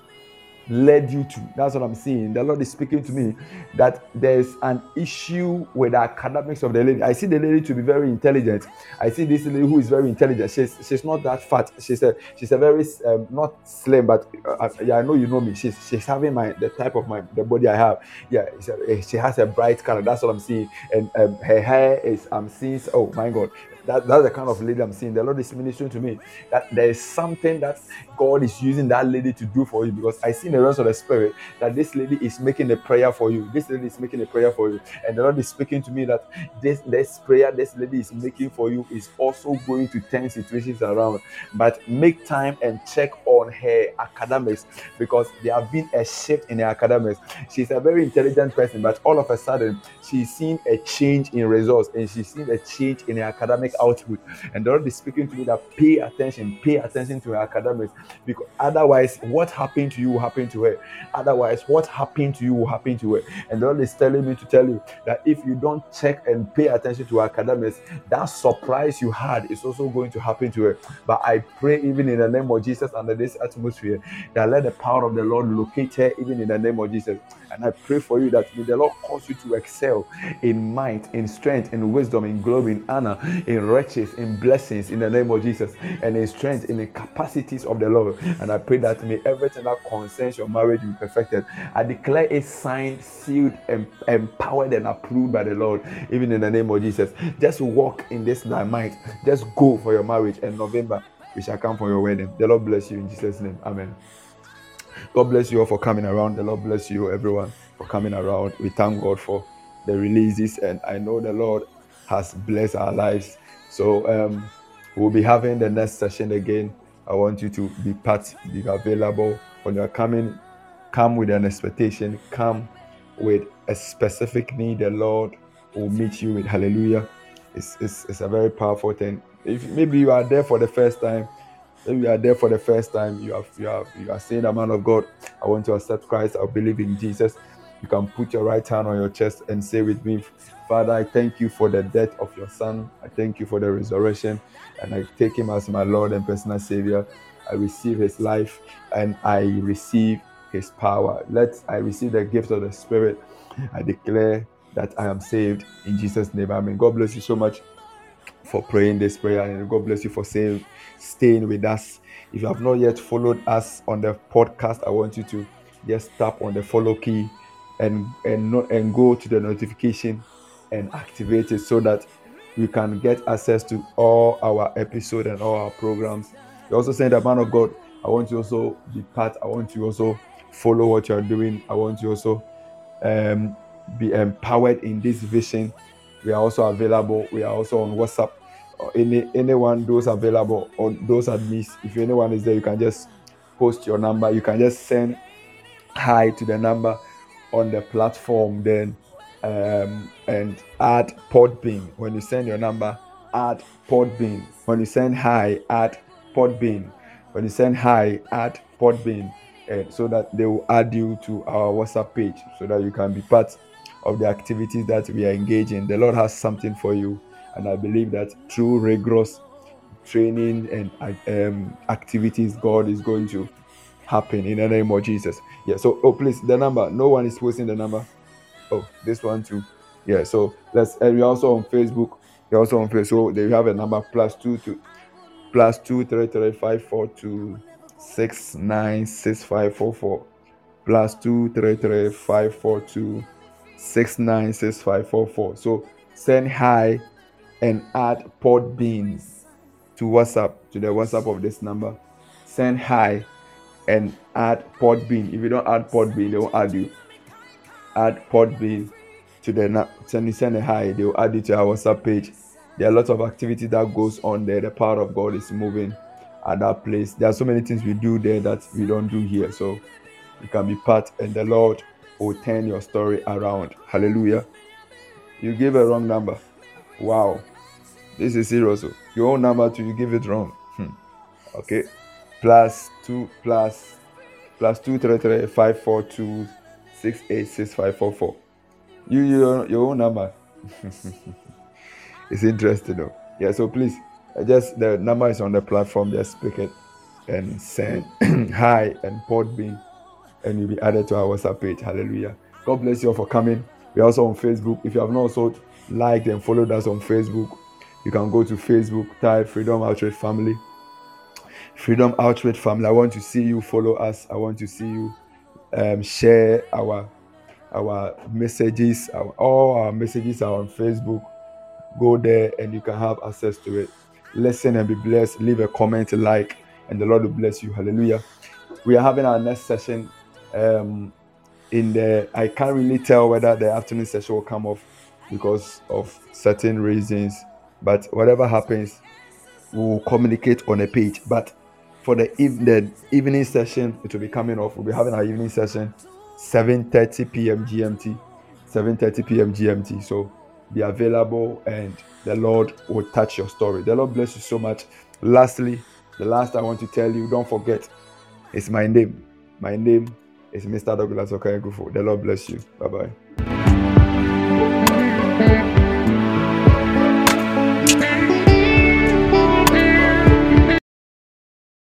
led you to. That's what I'm seeing. The Lord is speaking to me that there's an issue with the academics of the lady. I see the lady to be very intelligent. I see this lady who is very intelligent. She's she's not that fat. She's a she's a very um, not slim, but uh, yeah, I know you know me. She's she's having my the type of my the body I have. Yeah, a, she has a bright color. That's what I'm seeing, and um, her hair is I'm seeing. Oh my God, that, that's the kind of lady I'm seeing. The Lord is ministering to me that there is something that God is using that lady to do for you because I see in the rest of the spirit that this lady is making a prayer for you. This lady is making a prayer for you, and the Lord is speaking to me that this this prayer this lady is making for you is also going to turn situations around. But make time and check on her academics because there have been a shift in her academics. She's a very intelligent person, but all of a sudden she's seen a change in results and she's seen a change in her academic output. And the Lord is speaking to me that pay attention, pay attention to academics because otherwise, what happened to you will happen to her. Otherwise, what happened to you will happen to her. And the Lord is telling me to tell you that if you don't check and pay attention to academics, that surprise you had is also going to happen to her. But I pray, even in the name of Jesus, under this atmosphere, that let the power of the Lord locate her, even in the name of Jesus. And I pray for you that may the Lord cause you to excel in might, in strength, in wisdom, in glory, in honor, in riches, in blessings, in the name of Jesus, and in strength, in the capacities of the Lord. And I pray that may everything that concerns your marriage be perfected. I declare it signed, sealed, and empowered and approved by the Lord, even in the name of Jesus. Just walk in this might. Just go for your marriage. And November, we shall come for your wedding. The Lord bless you in Jesus' name. Amen. God bless you all for coming around. The Lord bless you, everyone, for coming around. We thank God for the releases, and I know the Lord has blessed our lives. So um, we'll be having the next session again. I want you to be part, be available when you're coming. Come with an expectation. Come with a specific need. The Lord will meet you with. Hallelujah. It's, it's, it's a very powerful thing. If maybe you are there for the first time, Maybe you are there for the first time. You have you have you are saying, "The man of God, I want to accept Christ. I believe in Jesus." You can put your right hand on your chest and say with me, Father, I thank you for the death of your son. I thank you for the resurrection. And I take him as my Lord and personal Savior. I receive his life and I receive his power. Let I receive the gift of the Spirit. I declare that I am saved in Jesus' name. Amen. God bless you so much for praying this prayer and God bless you for saying staying with us. If you have not yet followed us on the podcast, I want you to just tap on the follow key and and not and go to the notification and activate it so that we can get access to all our episode and all our programs. You also saying that man of God, I want you also be part. I want you also follow what you are doing. I want you also um, be empowered in this vision. We are also available. We are also on WhatsApp any anyone those available or those admits if anyone is there you can just post your number you can just send hi to the number on the platform then um, and add podbean. When you send your number add podbean. When you send hi add podbean. When you send hi add podbean. Uh, so that they will add you to our whatsapp page so that you can be part of the activities that we are engaging. The lord has something for you and I believe that through rigorous training and um, activities, God is going to happen in the name of Jesus. Yeah. So, oh, please, the number. No one is posting the number. Oh, this one too. Yeah. So let's. And we're also on Facebook. We're also on Facebook. So they have a number plus two two plus two three three five four two six nine six five four four plus two three three five four two six nine six five four four. So send hi and add pod beans to WhatsApp to the WhatsApp of this number. Send hi and add Podbean. If you don't add Podbean, they will add you. Add Podbean to the send you send a hi, they will add you to our WhatsApp page. There are a lot of activity that goes on there. The power of God is moving at that place. There are so many things we do there that we don't do here. So you can be part, and the Lord will turn your story around. Hallelujah. You gave a wrong number. Wow. This is serious. Oh. Your own number to you give it wrong. Hmm. Okay. Plus two plus plus two three three five four two six eight six five four four. You your your own number. (laughs) it's interesting though. Yeah. So please, just the number is on the platform. Just pick it and send (clears throat) hi and Podbean and you'll be added to our WhatsApp page. Hallelujah. God bless you all for coming. We're also on Facebook. If you have not also liked and followed us on Facebook, you can go to Facebook, type Freedom Outreach Family. Freedom Outreach Family. I want to see you follow us. I want to see you um, share our our messages. Our, all our messages are on Facebook. Go there and you can have access to it. Listen and be blessed. Leave a comment, like, and the Lord will bless you. Hallelujah. We are having our next session um, in the. I can't really tell whether the afternoon session will come off because of certain reasons, but whatever happens, we will communicate on a page. But for the, the evening session, it will be coming off. We'll be having our evening session 7:30 p.m. GMT. 7:30 p.m. GMT. So be available, and the Lord will touch your story. The Lord bless you so much. Lastly, the last I want to tell you, don't forget, it's my name. My name is Mr. Douglas Okayegufo. The Lord bless you. Bye bye.